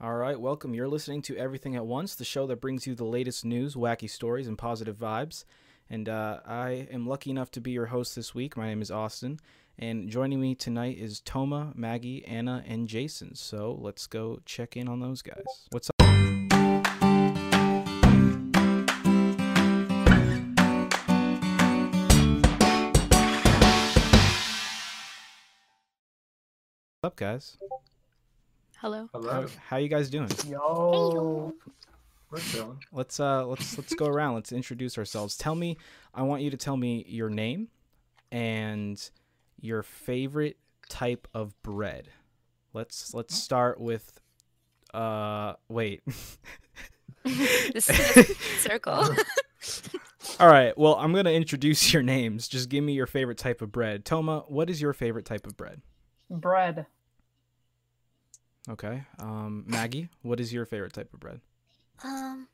All right, welcome. You're listening to Everything at Once, the show that brings you the latest news, wacky stories, and positive vibes. And uh, I am lucky enough to be your host this week. My name is Austin, and joining me tonight is Toma, Maggie, Anna, and Jason. So let's go check in on those guys. What's up? What's up, guys? Hello. How, Hello. how you guys doing? Yo. We're chilling. Let's uh let's let's go around. Let's introduce ourselves. Tell me I want you to tell me your name and your favorite type of bread. Let's let's start with uh wait. This is a circle. All right. Well, I'm going to introduce your names. Just give me your favorite type of bread. Toma, what is your favorite type of bread? Bread. Okay. Um Maggie, what is your favorite type of bread? um,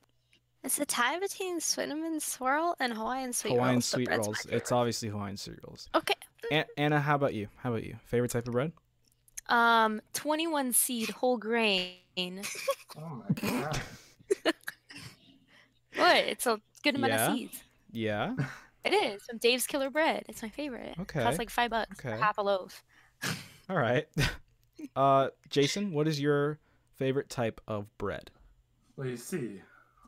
it's a tie between cinnamon swirl and Hawaiian sweet Hawaiian rolls. so sweet rolls. It's obviously Hawaiian sweet rolls. okay. A- Anna, how about you? How about you? Favorite type of bread? Um, twenty-one seed whole grain. Oh my god. What? It's a good amount Yeah? of seeds. Yeah. It is from Dave's Killer Bread. It's my favorite. Okay. It Costs like five bucks for Okay. half a loaf. All right. Uh, Jason, what is your favorite type of bread? Well, you see,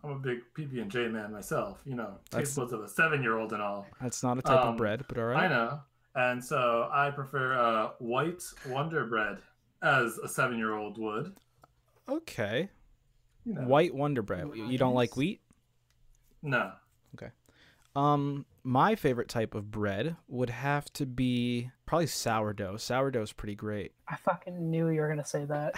I'm a big PB and J man myself. You know, That's- taste buds of a seven-year-old and all. That's not a type of Um, bread, but all right. I know, and so I prefer uh, white Wonder Bread as a seven-year-old would. Okay. You know. White Wonder Bread. You you don't like wheat? No. Okay. Um, my favorite type of bread would have to be probably sourdough. Sourdough's pretty great. I fucking knew you were gonna say that.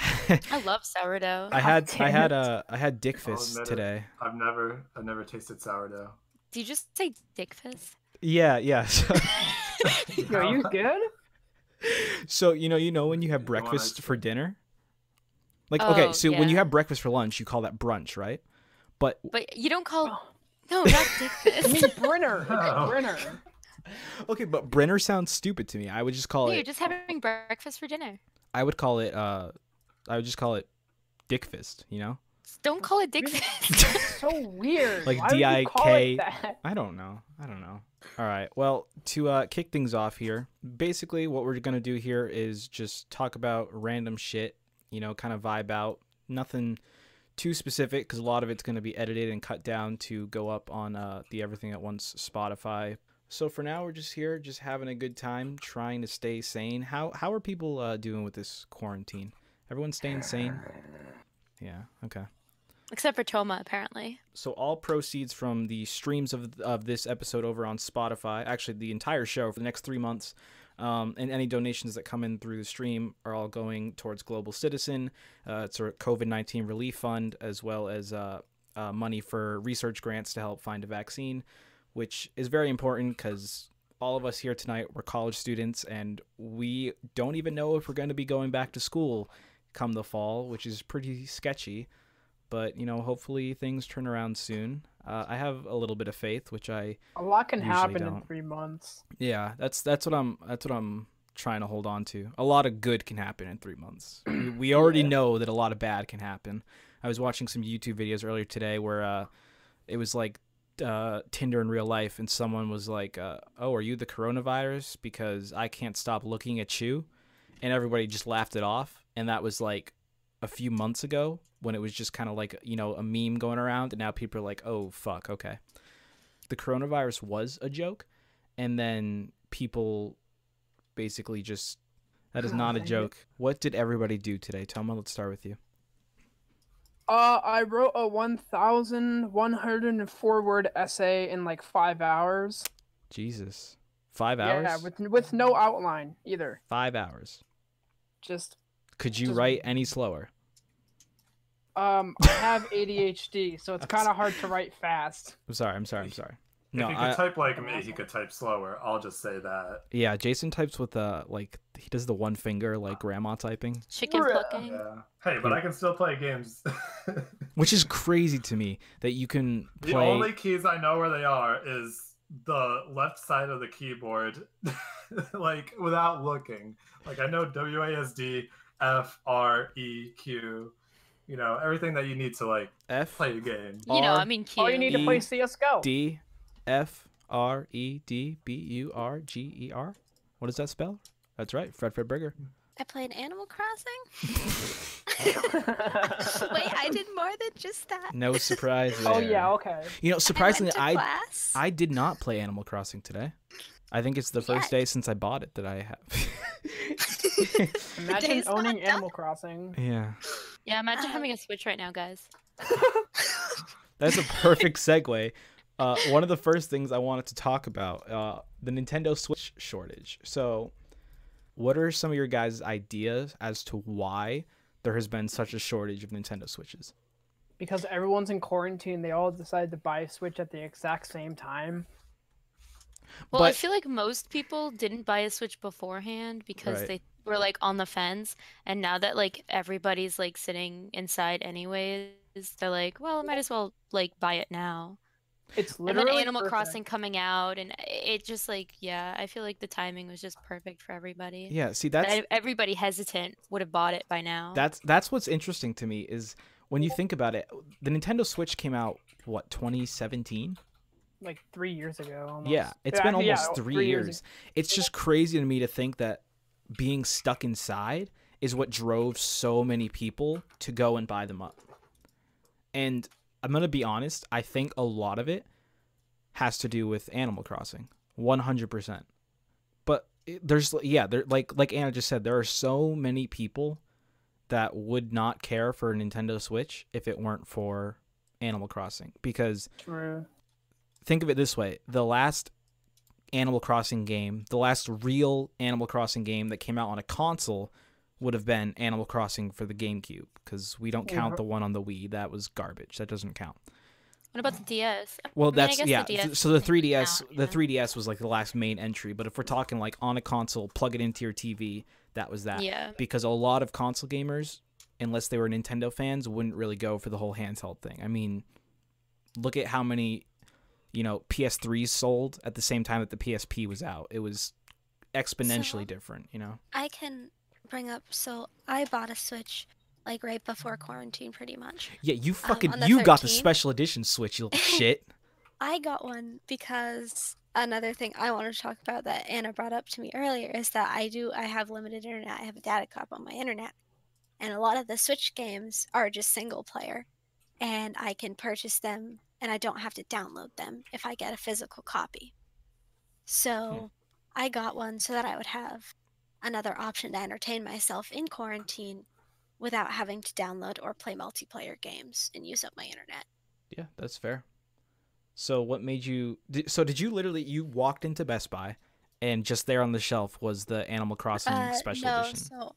I love sourdough. I had I had it. uh I had dick fist admit it. today. I've never, I've never tasted sourdough. Do you just say dick fist? Yeah, yeah. So, Yo, you good? so you know, you know when you have You wanna- breakfast for dinner? Like okay, Oh, so when you have breakfast for lunch, you call that brunch, right? But But you don't call. Oh. No, not dick I mean fist. Brenner. Oh. Brenner. okay, but Brenner sounds stupid to me. I would just call No, it you're just having breakfast for dinner. I would call it uh I would just call it dick fist, you know? Don't call it dick fist. So weird. Like Why would you call it D-I-K. that? I don't know. I don't know. All right. Well, to uh kick things off here, basically what we're going to do here is just talk about random shit, you know, kind of vibe out. Nothing too specific cuz a lot of it's going to be edited and cut down to go up on uh the Everything at Once Spotify. So for now we're just here just having a good time, trying to stay sane. How how are people uh doing with this quarantine? Everyone staying sane? Yeah. Okay. Except for Toma, apparently. So all proceeds from the streams of of this episode over on Spotify, actually the entire show for the next three months, um, and any donations that come in through the stream are all going towards Global Citizen. Uh, it's a COVID nineteen relief fund as well as uh, uh, money for research grants to help find a vaccine, which is very important because all of us here tonight we're college students and we don't even know if we're going to be going back to school come the fall, which is pretty sketchy but you know hopefully things turn around soon uh, i have a little bit of faith which i A lot can happen in don't. three months. yeah that's that's what i'm that's what i'm trying to hold on to a lot of good can happen in three months we, we already Yeah. know that a lot of bad can happen i was watching some youtube videos earlier today where uh it was like uh, Tinder in real life, and someone was like, uh, "Oh, are you the coronavirus? Because I can't stop looking at you," and everybody just laughed it off. And that was like a few months ago when it was just kind of like you know a meme going around, and now people are like, "Oh fuck, okay." The coronavirus was a joke, and then people basically just that is not a joke. What did everybody do today? Toma, let's start with you. Uh, I wrote a 1,104 word essay in like five hours. Jesus, five hours. Yeah, with with no outline either. Five hours. Just Could you Just- write any slower? um, I have ADHD, so it's kind of hard to write fast. I'm sorry. I'm sorry. I'm sorry. If No, he could I, type like me, he could type slower. I'll just say that. yeah. Jason types with uh like he does the one finger like grandma typing, Chicken plucking. Yeah. Hey, but I can still play games. which is crazy to me that you can The only keys I know where they are is the left side of the keyboard, like without looking. Like I know WASD, F, R, E, Q, You know, everything that you need to like F play a game. You know, I mean, Q. Oh, you need to play CS:GO. D F R E D B U R G E R. What does that spell? That's right, Fred Fred Burger. I played Animal Crossing. Wait, I did more than just that. No surprise oh yeah, okay. You know, surprisingly, I I went to class. I did not play Animal Crossing today. I think it's the first Yet. day since I bought it that I have. Imagine owning. Animal Crossing. yeah. Yeah, imagine Uh, having a Switch right now, guys. That's a perfect segue. Uh, one of the first things I wanted to talk about uh, the Nintendo Switch shortage. So, what are some of your guys' ideas as to why there has been such a shortage of Nintendo Switches? Because everyone's in quarantine, they all decided to buy a Switch at the exact same time. Well, I feel like most people didn't buy a Switch beforehand because Right. they were like on the fence, and now that like everybody's like sitting inside anyways, they're like, well, I might as well like buy it now. It's And literally then Animal perfect. Crossing coming out, and it just like yeah, I feel like the timing was just perfect for everybody. Yeah, see That that's everybody hesitant would have bought it by now. that's that's what's interesting to me is when you think about it, the Nintendo Switch came out what 2017. like three years ago. Almost. Yeah, it's Yeah, been yeah, almost oh, three, years. It's just crazy to me to think that being stuck inside is what drove so many people to go and buy them up. And I'm gonna be honest, I think a lot of it has to do with Animal Crossing, 100. percent But it- there's yeah, there like like Anna just said, there are so many people that would not care for a Nintendo Switch if it weren't for Animal Crossing because True. think of it this way the last animal crossing game the last real animal crossing game that came out on a console would have been animal crossing for the gamecube because we don't count the one on the wii. That was garbage. That doesn't count. What about the DS? well I mean, that's guess the yeah DS so the 3ds count, the yeah. 3ds was like the last main entry but if we're talking like on a console plug it into your tv that was that. Yeah. because a lot of console gamers unless they were nintendo fans wouldn't really go for the whole handheld thing. I mean look at how many you know ps3s sold at the same time that the psp was out. It was exponentially So- different you know? I can bring up. So I bought a Switch like right before quarantine, pretty much. yeah you um, fucking on the you got the special edition switch you little shit I got one because another thing I wanted to talk about that Anna brought up to me earlier is that I do I have limited internet. I have a data cap on my internet. And a lot of the Switch games are just single player and I can purchase them and I don't have to download them if I get a physical copy. So hmm. I got one so that I would have another option to entertain myself in quarantine without having to download or play multiplayer games and use up my internet. yeah that's fair so what made you so did you literally you walked into best buy and just there on the shelf was the animal crossing Uh, special no, edition So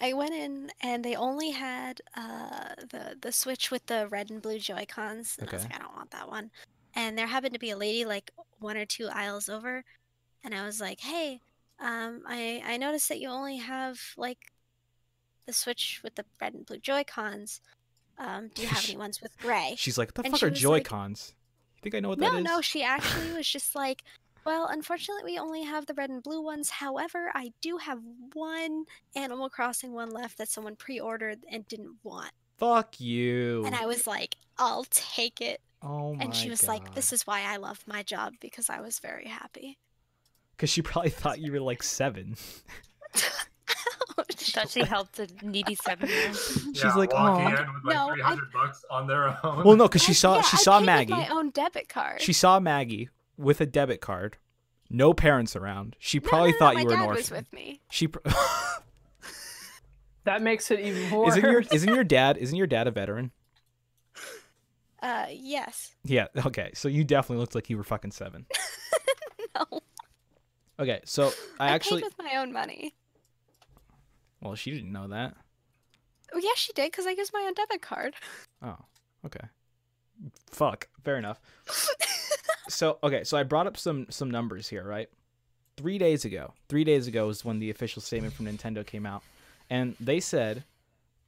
I went in and they only had uh, the the Switch with the red and blue Joy Cons, and I was Okay. like, I don't want that one. And there happened to be a lady like one or two aisles over, and I was like, Hey, um, I I noticed that you only have like the Switch with the red and blue Joy Cons. Um, do you have any ones with gray? she's like what the and fuck are joy like- cons you think i know what No, that is no, no. she actually was just like, well, unfortunately, we only have the red and blue ones. However, I do have one Animal Crossing one left that someone pre ordered and didn't want. fuck you And I was like, I'll take it. oh my god And she was like, this is why I love my job because I was very happy. Because she probably thought you were like seven. Thought she helped a needy seven year old. She's like, walking in with like No, I- 300 bucks on their own. Well, no, because she saw yeah, she I saw paid Maggie. With my own debit card. She saw Maggie with a debit card, no parents around. She probably no, no, thought my you were an dad orphan. was with me. She pr- That makes it even more. isn't your isn't your dad isn't your dad a veteran? Uh, yes. Yeah. Okay. So you definitely looked like you were fucking seven. No. Okay. So I, I actually paid with my own money. well she didn't know that. Oh, yeah, she did because I used my own debit card. Oh. Okay. Fuck. Fair enough. so okay, so I brought up some some numbers here, right? Three days ago, three days ago is when the official statement from Nintendo came out, and they said,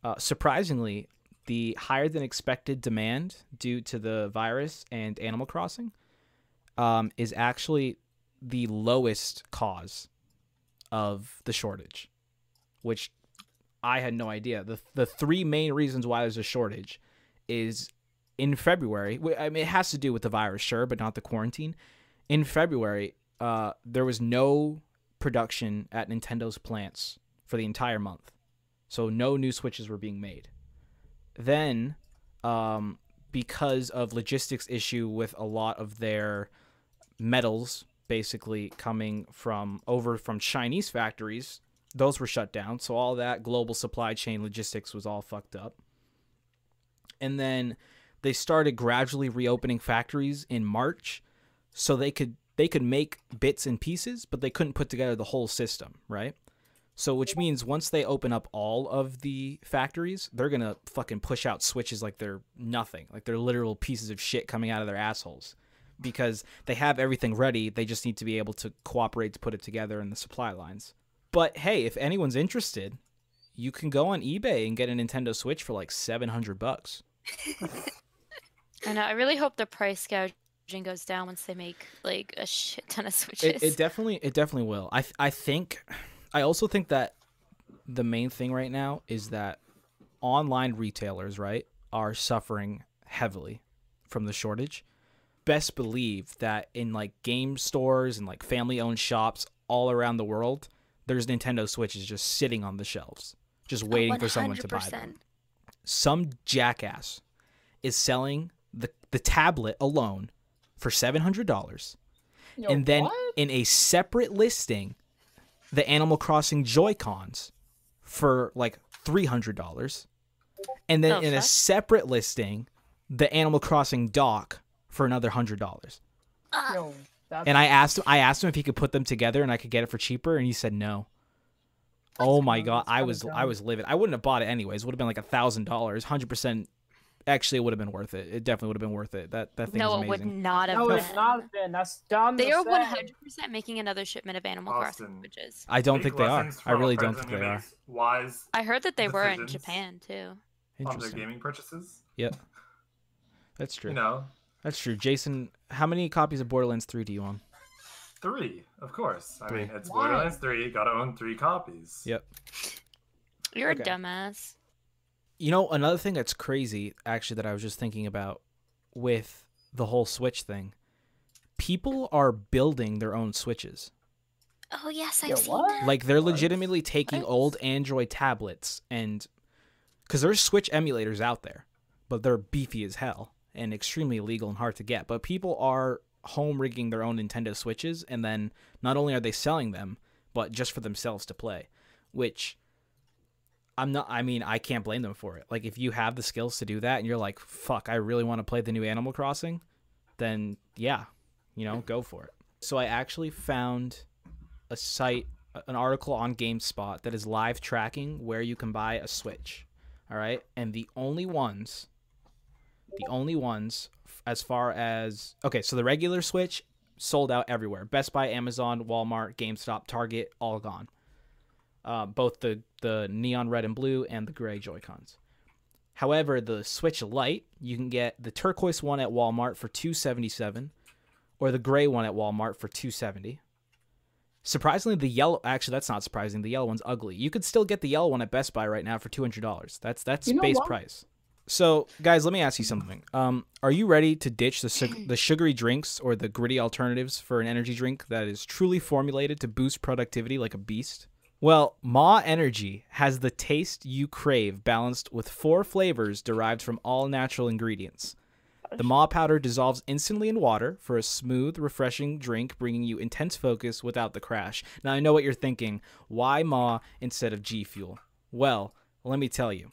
uh, surprisingly, the higher than expected demand due to the virus and Animal Crossing, um, is actually the lowest cause of the shortage, which I had no idea. The the three main reasons why there's a shortage is in February. I mean, it has to do with the virus, sure, but not the quarantine. In February, uh, there was no production at Nintendo's plants for the entire month, so no new Switches were being made. Then, um, because of logistics issue with a lot of their metals basically coming from over from Chinese factories, those were shut down. So all that global supply chain logistics was all fucked up. And then they started gradually reopening factories in March so they could they could make bits and pieces, but they couldn't put together the whole system, right? So which means once they open up all of the factories, they're going to fucking push out switches like they're nothing, like they're literal pieces of shit coming out of their assholes because they have everything ready. They just need to be able to cooperate to put it together in the supply lines. But hey, if anyone's interested, you can go on eBay and get a Nintendo Switch for like 700 bucks. I know. I really hope the price gouging goes down once they make like a shit ton of switches. It, it definitely it definitely will. I I think I also think that the main thing right now is that online retailers, right, are suffering heavily from the shortage. Best believe that in like game stores and like family owned shops all around the world, there's Nintendo Switches just sitting on the shelves, just waiting for someone to buy them. Some jackass is selling the the tablet alone for seven hundred dollars Yo, and then what? in a separate listing, the Animal Crossing Joy Cons for like three hundred dollars, and then Oh, in a separate listing, the Animal Crossing dock for another hundred dollars. Ah, And I asked him, I asked him if he could put them together and I could get it for cheaper, and he said no. Oh my god, I kinda was I was livid. I wouldn't have bought it anyways. It would have been like a thousand dollars, hundred percent. Actually, it would have been worth it. It definitely would have been worth it. That that thing no, is it would not have no, been. it's not been. That's done. They to are one hundred percent making another shipment of Animal Crossing images. I don't think they are. I really don't think they are. Wise I heard that they were in Japan too. on their gaming purchases. Yep. That's true. You know, That's true. Jason, how many copies of Borderlands 3 do you own? three, of course. I mean, it's Why? Borderlands 3. You Gotta own three copies. Yep. You're Okay. a dumbass. You know, another thing that's crazy, actually, that I was just thinking about with the whole Switch thing, people are building their own Switches. oh yes, I've Yo, seen what? that. Like, they're What? legitimately taking What? old Android tablets and. Because there's Switch emulators out there, but they're beefy as hell and extremely illegal and hard to get. But people are home rigging their own Nintendo Switches, and then not only are they selling them, but just for themselves to play, which I'm not. I mean, I can't blame them for it. Like, if you have the skills to do that, and you're like, "Fuck, I really want to play the new Animal Crossing," then yeah, you know, go for it. So I actually found a site, an article on GameSpot that is live tracking where you can buy a Switch. All right, and the only ones, the only ones as far as okay, so the regular Switch sold out everywhere. Best Buy, Amazon, Walmart, GameStop, Target, all gone. Uh, both the the neon red and blue and the gray Joy Cons. However, the Switch Lite, you can get the turquoise one at Walmart for two seventy seven, or the gray one at Walmart for two seventy. Surprisingly, the yellow actually that's not surprising. The yellow one's ugly. You could still get the yellow one at Best Buy right now for two hundred dollars. That's that's You know base what? price. So, guys, let me ask you something. Um, are you ready to ditch the sug- the sugary drinks or the gritty alternatives for an energy drink that is truly formulated to boost productivity like a beast? Well, Ma Energy has the taste you crave balanced with four flavors derived from all natural ingredients. The Ma powder dissolves instantly in water for a smooth, refreshing drink, bringing you intense focus without the crash. Now, I know what you're thinking. Why Ma instead of G Fuel? Well, let me tell you.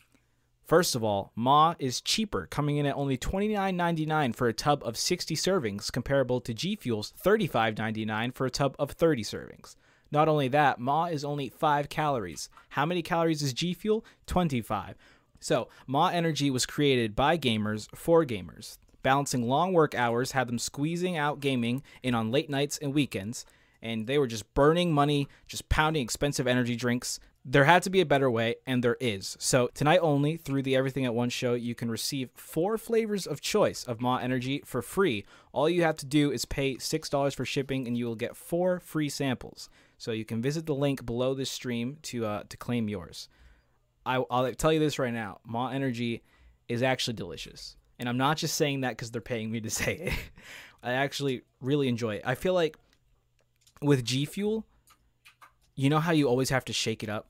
First of all, Ma is cheaper, coming in at only $29.99 for a tub of 60 servings, comparable to G Fuel's $35.99 for a tub of 30 servings. Not only that, Ma is only 5 calories. How many calories is G Fuel? 25. So, Ma Energy was created by gamers for gamers. Balancing long work hours had them squeezing out gaming in on late nights and weekends, and they were just burning money, just pounding expensive energy drinks. There had to be a better way, and there is. So, tonight only, through the Everything at Once show, you can receive four flavors of choice of Ma Energy for free. All you have to do is pay $6 for shipping, and you will get four free samples. So, you can visit the link below this stream to, uh, to claim yours. I, I'll tell you this right now: Ma Energy is actually delicious, and I'm not just saying that because they're paying me to say it. I actually really enjoy it. I feel like with G Fuel, you know how you always have to shake it up.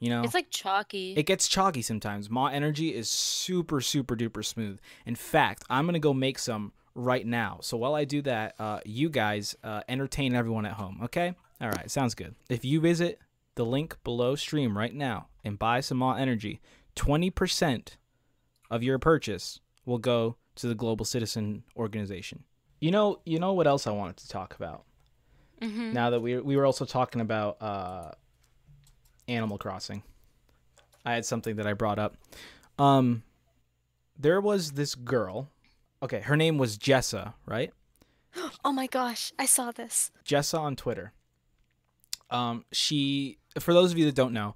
You know, It's like chalky. it gets chalky sometimes. Ma Energy is super, super duper smooth. In fact, I'm gonna go make some right now. So while I do that, uh, you guys uh, entertain everyone at home. Okay? All right, sounds good. If you visit the link below stream right now and buy some Ma Energy, twenty percent of your purchase will go to the Global Citizen Organization. You know, you know what else I wanted to talk about. Mhm. Now that we we were also talking about uh, Animal Crossing, I had something that I brought up. Um, there was this girl. Okay, her name was Jessa, right? Oh my gosh, I saw this. Jessa on Twitter. Um, she, for those of you that don't know,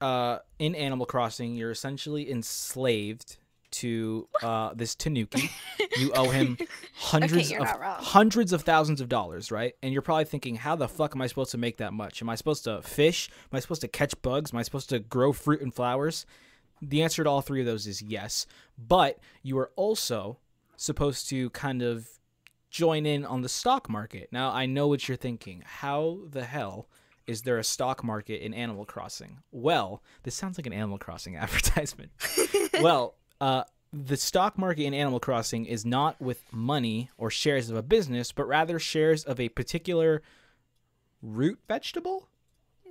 uh, in Animal Crossing, you're essentially enslaved to uh, this Tanuki. you owe him hundreds you're of hundreds of thousands of dollars, right? And you're probably thinking, how the fuck am I supposed to make that much? Am I supposed to fish? Am I supposed to catch bugs? Am I supposed to grow fruit and flowers? The answer to all three of those is yes. But you are also supposed to kind of join in on the stock market. Now, I know what you're thinking. How the hell is there a stock market in Animal Crossing? Well, this sounds like an Animal Crossing advertisement. well, uh, the stock market in Animal Crossing is not with money or shares of a business, but rather shares of a particular root vegetable.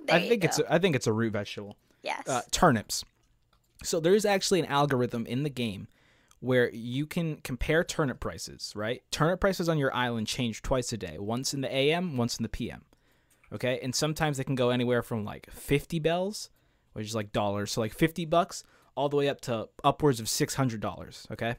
There I think it's a, I think it's a root vegetable yes. uh, turnips. So there's actually an algorithm in the game where you can compare turnip prices, right? Turnip prices on your island change twice a day, once in the AM, once in the PM. Okay? And sometimes they can go anywhere from like 50 bells, which is like dollars, so like 50 bucks, all the way up to upwards of $600, okay?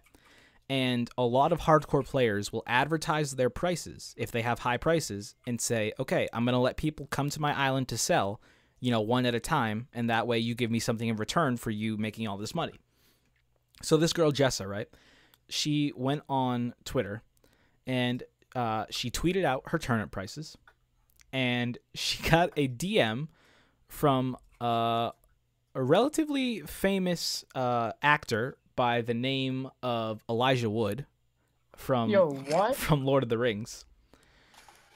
And a lot of hardcore players will advertise their prices if they have high prices and say, okay, I'm going to let people come to my island to sell, you know, one at a time. And that way you give me something in return for you making all this money. So this girl, Jessa, right? She went on Twitter and uh, she tweeted out her turnip prices. And she got a DM from uh, a relatively famous uh, actor by the name of Elijah Wood from Yo, what? from Lord of the Rings.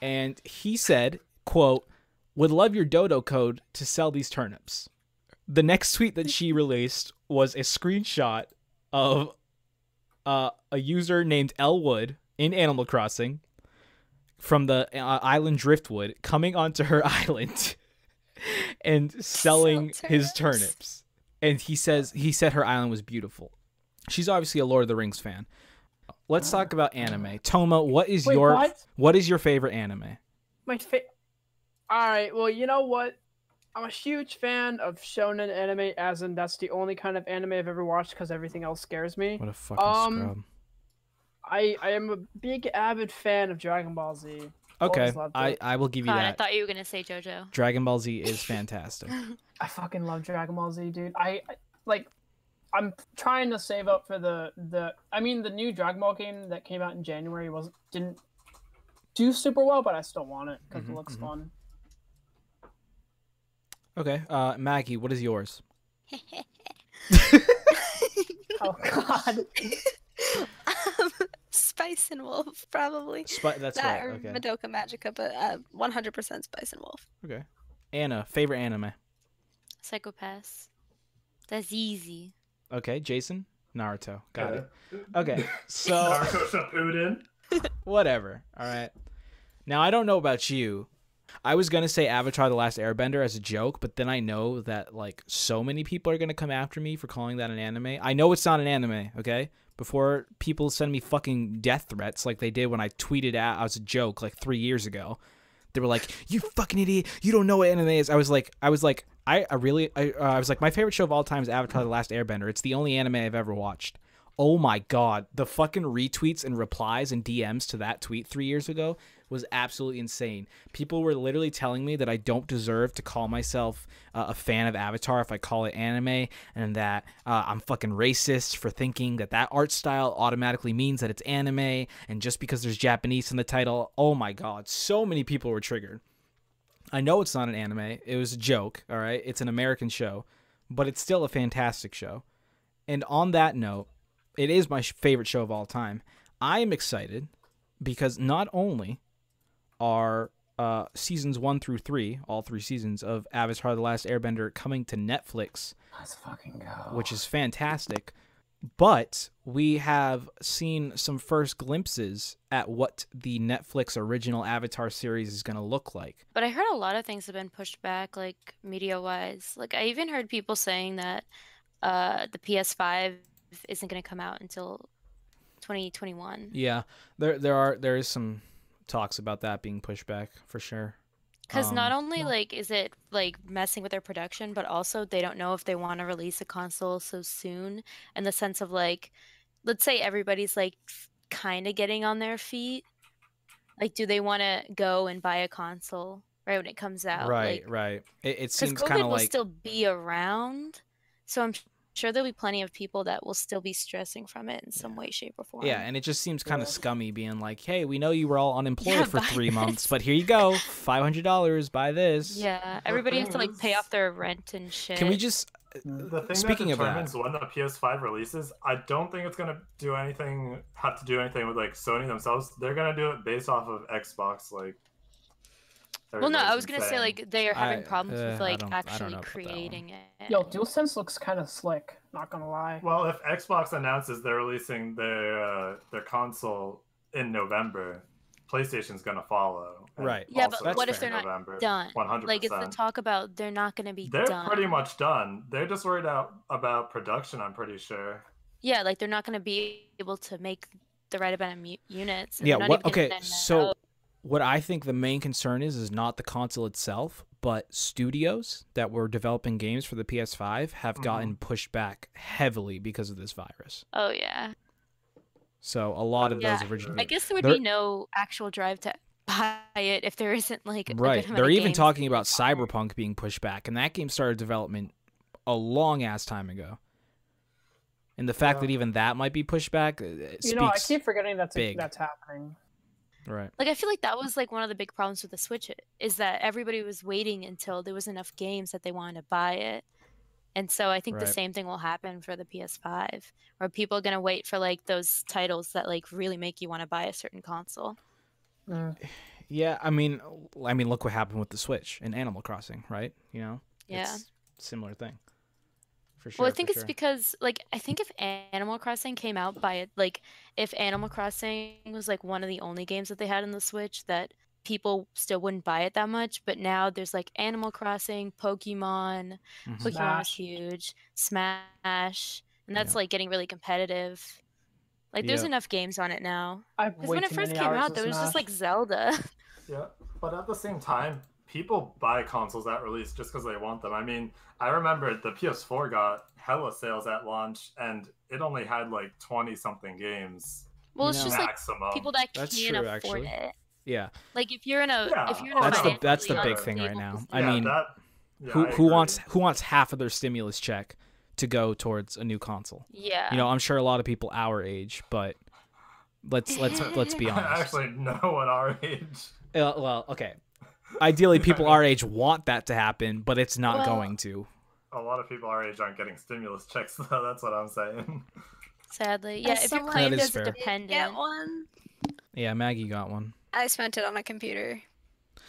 And he said, quote, would love your dodo code to sell these turnips. The next tweet that she released was a screenshot of uh, a user named Elwood in Animal Crossing from the uh, island Driftwood coming onto her island and selling his turnips. And he says he said her island was beautiful. She's obviously a Lord of the Rings fan. Let's talk about anime. Toma, what is Wait, your what? what is your favorite anime? My fa- All right. Well, you know what? I'm a huge fan of shonen anime, as in that's the only kind of anime I've ever watched because everything else scares me. What a fucking Um, scrub. I I am a big avid fan of Dragon Ball Z. Okay, I. I will give you God, I thought you were gonna say JoJo. Dragon Ball Z is fantastic. I fucking love Dragon Ball Z, dude. I, I like. I'm trying to save up for the the. I mean, the new Dragon Ball game that came out in January was didn't do super well, but I still want it because Mhm, it looks mhm. fun. okay, uh, Maggie, what is yours? Oh God. Spice and Wolf, probably. Spi- that's that right. or Okay. Madoka Magica, but uh, 100% Spice and Wolf. Okay. Anna, favorite anime. Psycho-Pass. That's easy. Okay, Jason, Naruto. Got it. Okay, so Naruto Shippuden. whatever. All right. Now I don't know about you. I was gonna say Avatar: The Last Airbender as a joke, but then I know that like so many people are gonna come after me for calling that an anime. I know it's not an anime. Okay. Before people send me fucking death threats like they did when I tweeted out as a joke like three years ago, they were like, "You fucking idiot! You don't know what anime is." I was like, I was like, I, I really, I, uh, I was like, my favorite show of all time is Avatar: The Last Airbender. It's the only anime I've ever watched. Oh my god, the fucking retweets and replies and DMs to that tweet three years ago was absolutely insane. People were literally telling me that I don't deserve to call myself uh, a fan of Avatar if I call it anime, and that uh, I'm fucking racist for thinking that that art style automatically means that it's anime, and just because there's Japanese in the title, oh my god, so many people were triggered. I know it's not an anime. It was a joke, all right? It's an American show. but it's still a fantastic show. And on that note, it is my favorite show of all time. I am excited because not only are uh, seasons one through three, all three seasons of Avatar: The Last Airbender coming to Netflix, Let's fucking go. which is fantastic. But we have seen some first glimpses at what the Netflix original Avatar series is going to look like. But I heard a lot of things have been pushed back, like media wise. Like I even heard people saying that uh, the PS5 isn't going to come out until 2021. Yeah, there there are there is some talks about that being pushed back for sure. Because not Um, only like is it like messing with their production, but also they don't know if they want to release a console so soon. In the sense of like, let's say everybody's like kind of getting on their feet. Like, do they want to go and buy a console right when it comes out? right, Like, right. It, it because seems COVID kind of will like still be around, so I'm sure there'll be plenty of people that will still be stressing from it in some way, shape, or form. yeah, and it just seems kind of Yeah. scummy being like, "Hey, we know you were all unemployed Yeah, for buy three months, but here you go, five hundred dollars, buy this." yeah. Everybody has to like pay off their rent and shit. Can we just uh, The thing Speaking that of that- determines when the PS5 releases, I don't think it's gonna do anything. Have to do anything with like Sony themselves. They're gonna do it based off of Xbox. Like. Well, no, I was gonna say like they are having I- problems uh, with like don't- I don't actually know about that one. creating it. Yo, DualSense looks kind of slick. Not gonna lie. Well, if Xbox announces they're releasing their uh, their console in November, PlayStation's gonna follow. Right. Yeah, but what if they're not November. done? 100%. Like it's the talk about they're not gonna be They're done. pretty much done. They're just worried out about production. I'm pretty sure. Yeah, like they're not gonna be able to make the right amount of mu- units. Yeah, not what even okay, so know- what I think the main concern is is not the console itself, but studios that were developing games for the PS5 have Mhm. gotten pushed back heavily because of this virus. oh yeah, So a lot of Yeah, those original I guess there would They're- be no actual drive to buy it if there isn't like a right. amount They're of even games talking about buy. Cyberpunk being pushed back, and that game started development a long ass time ago. And the fact Yeah. that even that might be pushed back, uh, you know, I keep forgetting that's big. that's happening. Right. Like I feel like that was like one of the big problems with the Switch is that everybody was waiting until there was enough games that they wanted to buy it. And so I think the same thing will happen for the PS5, where people are gonna wait for like those titles that like really make you want to buy a certain console. Mm. Yeah, I mean, I mean, look what happened with the Switch and Animal Crossing, right? You know, Yeah. it's similar thing. For sure. well, I think it's sure. because like I think if Animal Crossing came out by it, like if Animal Crossing was like one of the only games that they had on the Switch that people still wouldn't buy it that much, but now there's like Animal Crossing, Pokemon, Mhm. Pokemon was Smash. huge, Smash, and that's Yeah. like getting really competitive. Like there's Yeah. enough games on it now. Because when it first came out, there was just like Zelda. Yeah, but at the same time, people buy consoles at release just because they want them. I mean, I remember the PS4 got hella sales at launch, and it only had like twenty something games well, it's know- just like maximum. people that That's can't true, afford actually. it. Yeah, Like if you're in a Yeah, if you're in a That's the- that's the big thing right now. position- I Yeah, mean, that, yeah, who I who wants who wants half of their stimulus check to go towards a new console? yeah, You know, I'm sure a lot of people our age, but let's let's let's be honest. I actually know what our age. Uh, well, okay. Ideally, people our age want that to happen, but it's not Well- going to. A lot of people our age aren't getting stimulus checks, though. That's what I'm saying. sadly, yeah. As If you're someone claimed That is as a fair. Get dependent, one. Yeah, Maggie got one. I spent it on a computer.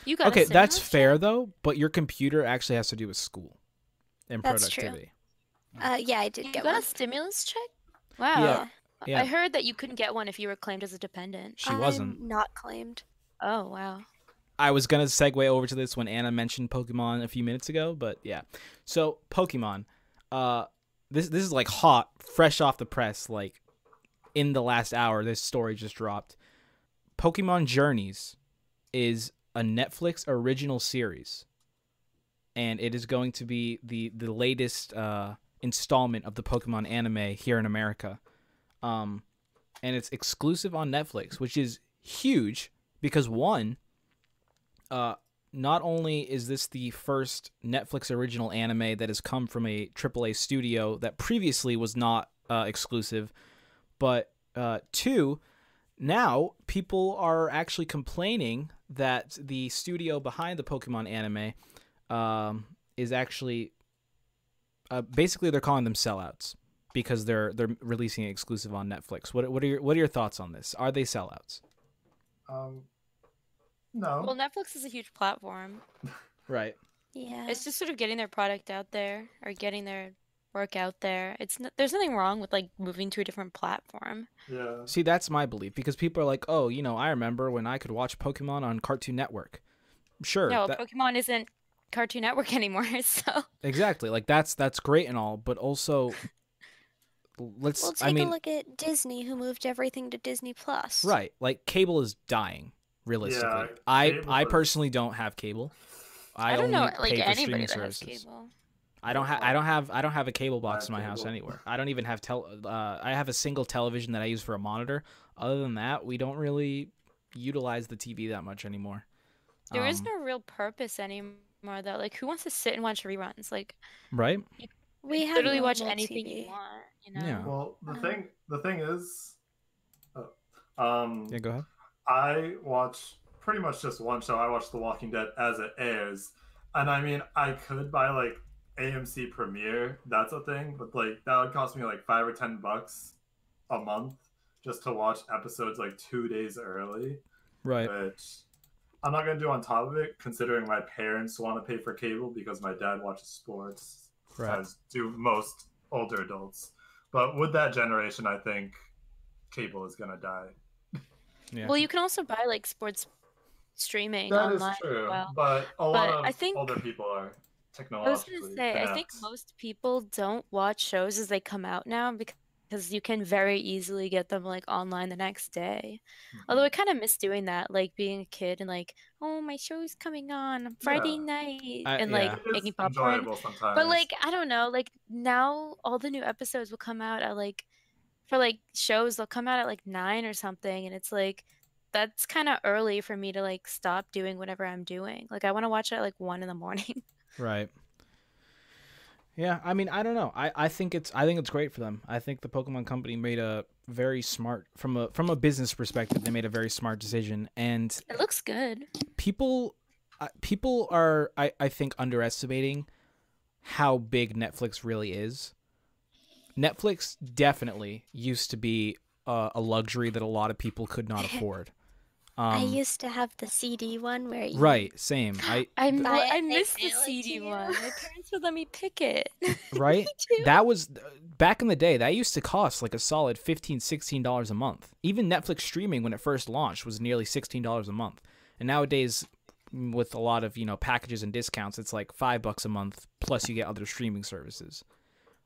you got a Okay, that's stimulus fair check? though, but your computer actually has to do with school and That's true. productivity. Uh, yeah, I did You get got one. a stimulus check? Wow. Yeah, yeah. I heard that you couldn't get one if you were claimed as a dependent. She wasn't. Not claimed. Oh wow. I was gonna segue over to this when Anna mentioned Pokemon a few minutes ago, but yeah. So Pokemon, uh, this this is like hot, fresh off the press. Like in the last hour, this story just dropped. Pokemon Journeys is a Netflix original series, and it is going to be the the latest uh, installment of the Pokemon anime here in America. Um, and it's exclusive on Netflix, which is huge because one uh, not only is this the first Netflix original anime that has come from a AAA studio that previously was not uh, exclusive, but uh, two, now people are actually complaining that the studio behind the Pokemon anime um, is actually uh, basically they're calling them sellouts because they're they're releasing exclusive on Netflix. What what are your what are your thoughts on this? Are they sellouts? Um, no. Well, Netflix is a huge platform. Right. Yeah. It's just sort of getting their product out there or getting their work out there. It's n- there's nothing wrong with like moving to a different platform. yeah. See, that's my belief because people are like, "Oh, you know, I remember when I could watch Pokemon on Cartoon Network." Sure. No, that- Pokemon isn't Cartoon Network anymore, so exactly. Like that's that's great and all, but also let's well, take I mean, a look at Disney, who moved everything to Disney Plus. right. Like cable is dying realistically. Yeah, I I is- personally don't have cable. I, I, don't know only like pay for anybody streaming that has services. cable. I don't have I don't have I don't have a cable box in my have house anywhere. I don't even have tel uh, I have a single television that I use for a monitor. Other than that, we don't really utilize the TV that much anymore. There is Um, no real purpose anymore though. Like who wants to sit and watch reruns? Like right. We have literally watch anything TV. you want, you know? Yeah. Well, the Uh-huh. thing the thing is, oh, um, Yeah, go ahead. I watch pretty much just one show. I watch The Walking Dead as it airs, and I mean, I could buy like AMC Premiere. That's a thing, but like that would cost me like five or ten bucks a month just to watch episodes like two days early, Right. which I'm not gonna do on top of it, considering my parents want to pay for cable because my dad watches sports, Right. as do most older adults. But with that generation, I think cable is gonna die. Yeah. Well, you can also buy like sports streaming That is online. as true, well. but a lot But of I think- older people are I was gonna say, I think most people don't watch shows as they come out now because you can very easily get them like online the next day. Although Mm-hmm. I kind of miss doing that, like being a kid and like, oh, my show's coming on Friday Yeah. night, I- and yeah. like It is making popcorn. But like, I don't know, like now all the new episodes will come out at like, for like shows, they'll come out at like nine or something, and it's like. That's kind of early for me to like stop doing whatever I'm doing. Like I want to watch it at like one in the morning. Right. Yeah, I mean, I don't know. I, I think it's I think it's great for them. I think the Pokemon Company made a very smart from a from a business perspective. They made a very smart decision, and It looks good. people uh, people are I, I think underestimating how big Netflix really is. Netflix definitely used to be uh, a luxury that a lot of people could not afford. Um, I used to have the CD one where you right, same. I I Buy I missed the mail it to CD one. My parents would let me pick it. right. that was back in the day that used to cost like a solid 15 16 dollars a month even netflix streaming when it first launched was nearly 16 dollars a month and nowadays with a lot of you know packages and discounts it's like five bucks a month plus you get other streaming services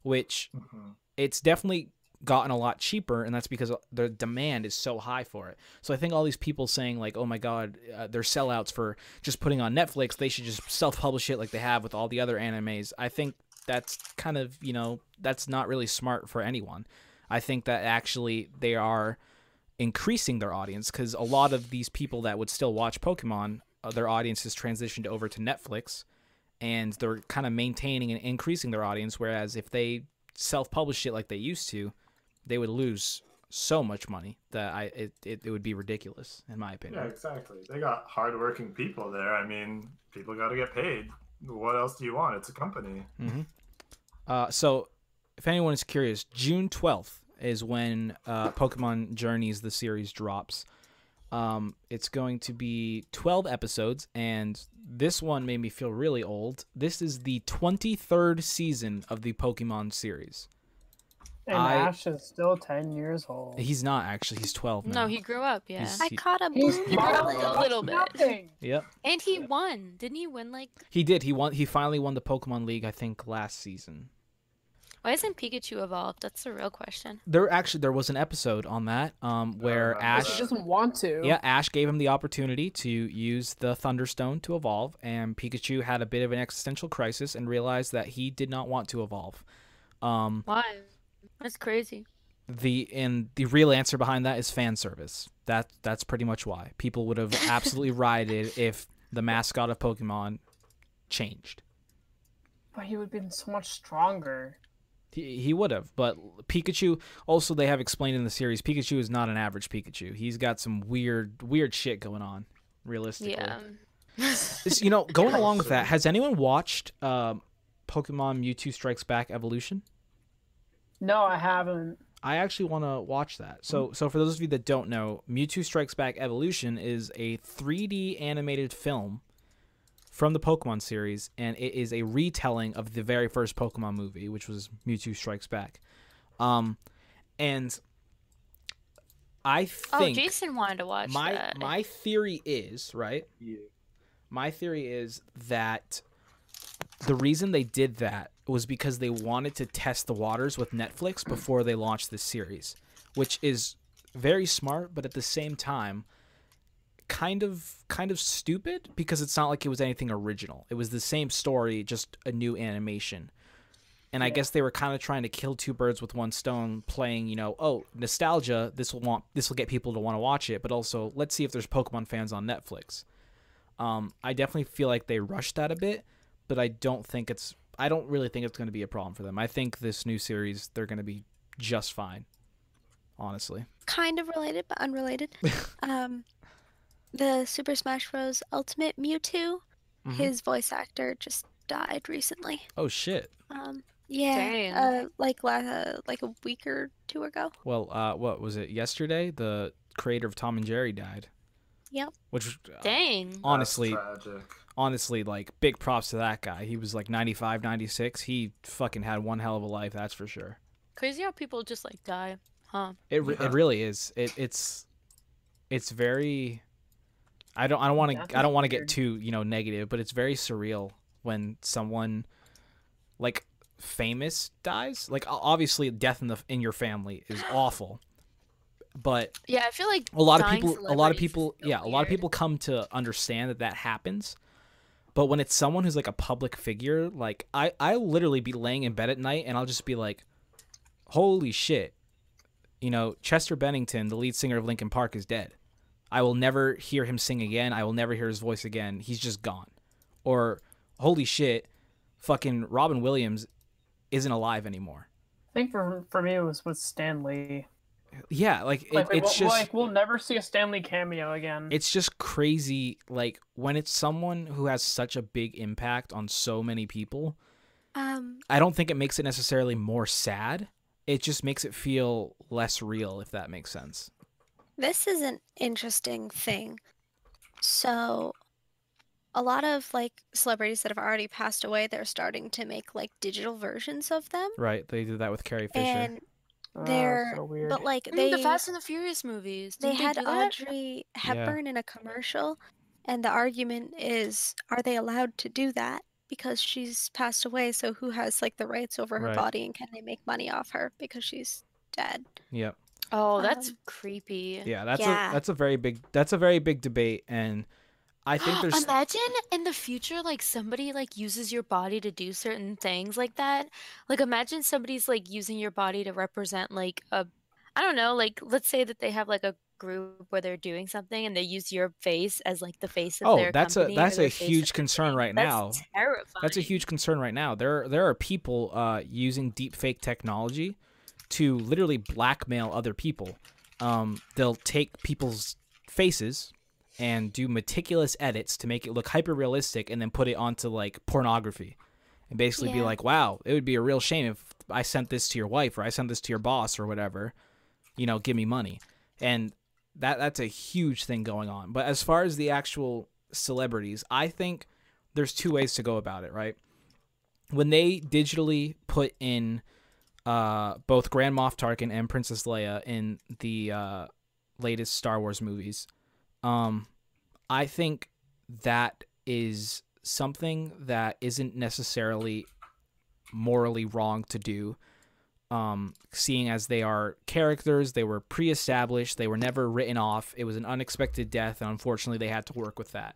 which Mhm. it's definitely gotten a lot cheaper and that's because the demand is so high for it so i think all these people saying like oh my god uh, they're sellouts for just putting on netflix they should just self-publish it like they have with all the other animes i think that's kind of you know that's not really smart for anyone i think that actually they are increasing their audience because a lot of these people that would still watch pokemon uh, their audience has transitioned over to netflix and they're kind of maintaining and increasing their audience whereas if they self-publish it like they used to they would lose so much money that i it, it, it would be ridiculous in my opinion. Yeah, exactly. They got hardworking people there. I mean, people got to get paid. What else do you want? It's a company. hmm Uh, so, if anyone is curious, June 12th is when uh, Pokemon Journeys, the series, drops. Um, it's going to be 12 episodes, and this one made me feel really old. This is the 23rd season of the Pokemon series. And I- Ash is still ten years old. He's not actually, he's 12 now. no, he grew up. Yeah, He's- I he- caught a He's blue a little bit. Nothing. Yep. and he won. Didn't he win? Like, He did. He won. He finally won the Pokemon League, I think, last season. Why isn't Pikachu evolved? That's the real question. There actually there was an episode on that um, where remember Ash. He doesn't want to. Yeah, Ash gave him the opportunity to use the Thunderstone to evolve, and Pikachu had a bit of an existential crisis and realized that he did not want to evolve. Um, Why? That's crazy. the and the real answer behind that is fan service. That that's pretty much why people would have absolutely rioted if the mascot of Pokemon changed. But he would have been so much stronger. He, he would have, but Pikachu. Also, they have explained in the series, Pikachu is not an average Pikachu. He's got some weird, weird shit going on. Realistically, Yeah. You know, going along with that, has anyone watched um, Pokemon Mewtwo Strikes Back Evolution? No, I haven't. I actually want to watch that. So, so for those of you that don't know, Mewtwo Strikes Back Evolution is a 3D animated film from the Pokemon series, and it is a retelling of the very first Pokemon movie, which was Mewtwo Strikes Back. Um, and I think. Oh, Jason wanted to watch my that. my theory is right. Yeah. My theory is that the reason they did that was because they wanted to test the waters with Netflix before they launched this series, which is very smart, but at the same time kind of kind of stupid because it's not like it was anything original. It was the same story, just a new animation. And I guess they were kind of trying to kill two birds with one stone, playing, you know, oh, nostalgia, this will want this will get people to want to watch it, but also let's see if there's Pokemon fans on Netflix. Um, I definitely feel like they rushed that a bit, but I don't think it's I don't really think it's going to be a problem for them. I think this new series they're going to be just fine. Honestly. kind of related but unrelated. um, the Super Smash Bros. Ultimate Mewtwo, Mhm. his voice actor just died recently. Oh shit. Um, yeah, Dang. uh, like la- uh, like a week or two ago. Well, uh what was it? Yesterday the creator of Tom and Jerry died. Yep. Which uh, Dang. honestly tragic. honestly like big props to that guy. He was like 95, 96. He fucking had one hell of a life, that's for sure. Crazy how people just like die, huh? It re- Yeah. it really is. It it's it's very I don't I don't want to I don't want to get too, you know, negative, but it's very surreal when someone like famous dies. Like obviously death in the in your family is awful. But Yeah, I feel like a lot of people a lot of people is so yeah, a lot of people come to understand that that happens. But when it's someone who's like a public figure, like I I literally be laying in bed at night and I'll just be like holy shit. You know, Chester Bennington, the lead singer of Linkin Park is dead. I will never hear him sing again. I will never hear his voice again. He's just gone. Or holy shit, fucking Robin Williams isn't alive anymore. I think for for me it was with Stan Lee. Yeah, like, it, Like, we it's will, just like we'll never see a Stan Lee cameo again. it's just crazy like when it's someone who has such a big impact on so many people Um, i don't think it makes it necessarily more sad it just makes it feel less real if that makes sense this is an interesting thing. So, a lot of like celebrities that have already passed away, they're starting to make like digital versions of them, right they did that with carrie fisher and Oh, they're so weird. but like Mm, they the Fast and the Furious movies. they Didn't had do that? Audrey Hepburn in a commercial, and the argument is, are they allowed to do that because she's passed away? So who has like the rights over her Right. body, and can they make money off her because she's dead? yep Oh, that's Um, creepy. yeah that's Yeah. a that's a very big that's a very big debate and i think there's Imagine in the future, like somebody like uses your body to do certain things like that. Like imagine somebody's like using your body to represent like a, I don't know, like let's say that they have like a group where they're doing something and they use your face as like the face of Oh, their that's a- company or that's a their face huge concern thing. right That's now. Terrifying. That's a huge concern right now. There there are people uh, using deepfake technology to literally blackmail other people. Um, they'll take people's faces and do meticulous edits to make it look hyper realistic, and then put it onto like pornography, and basically be like, "Wow, it would be a real shame if I sent this to your wife or I sent this to your boss or whatever. You know, give me money." And that that's a huge thing going on. But as far as the actual celebrities, I think there's two ways to go about it, right? When they digitally put in uh, both Grand Moff Tarkin and Princess Leia in the uh, latest Star Wars movies, um, I think that is something that isn't necessarily morally wrong to do. Um, seeing as they are characters, they were pre-established, they were never written off. It was an unexpected death, and unfortunately, they had to work with that.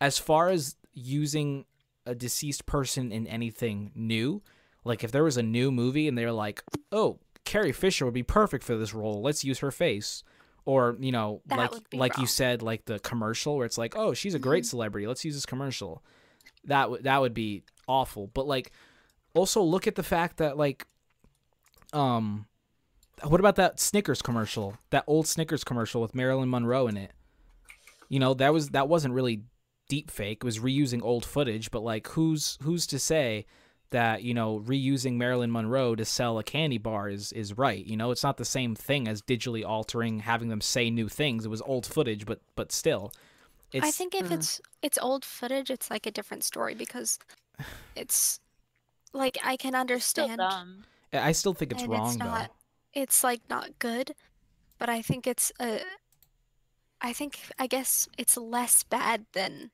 As far as using a deceased person in anything new, like if there was a new movie and they're like, "Oh, Carrie Fisher would be perfect for this role. Let's use her face." Or, you know, That like like you said like the commercial where it's like, "Oh, she's a great celebrity. Let's use this commercial." That would that would be awful. But like also look at the fact that like um what about that Snickers commercial? That old Snickers commercial with Marilyn Monroe in it. You know, that was that wasn't really deep fake. It was reusing old footage, but like who's who's to say that you know reusing Marilyn Monroe to sell a candy bar is is right. You know, it's not the same thing as digitally altering, having them say new things. It was old footage, but but still, it's I think if mm. it's it's old footage, it's like a different story because it's like I can understand dumb. I still think it's and wrong it's not it's like not good, but I think it's a I think I guess it's less bad than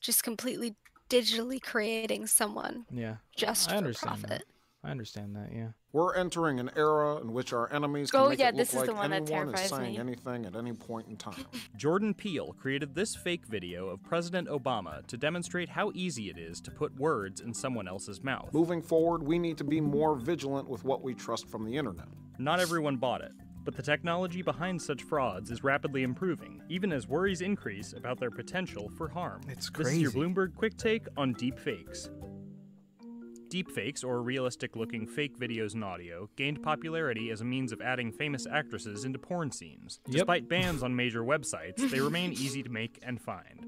just completely digitally creating someone. Yeah, just I for understand profit. that. I understand that. Yeah. We're entering an era in which our enemies can Oh, make yeah, it this look is the like one that anyone is saying me. anything at any point in time. Jordan Peele created this fake video of President Obama to demonstrate how easy it is to put words in someone else's mouth. Moving forward, we need to be more vigilant with what we trust from the internet. Not everyone bought it, but the technology behind such frauds is rapidly improving, even as worries increase about their potential for harm. It's This is your. Bloomberg quick take on deepfakes. Deepfakes, or realistic looking fake videos and audio, gained popularity as a means of adding famous actresses into porn scenes. Yep. Despite bans on major websites, they remain easy to make and find.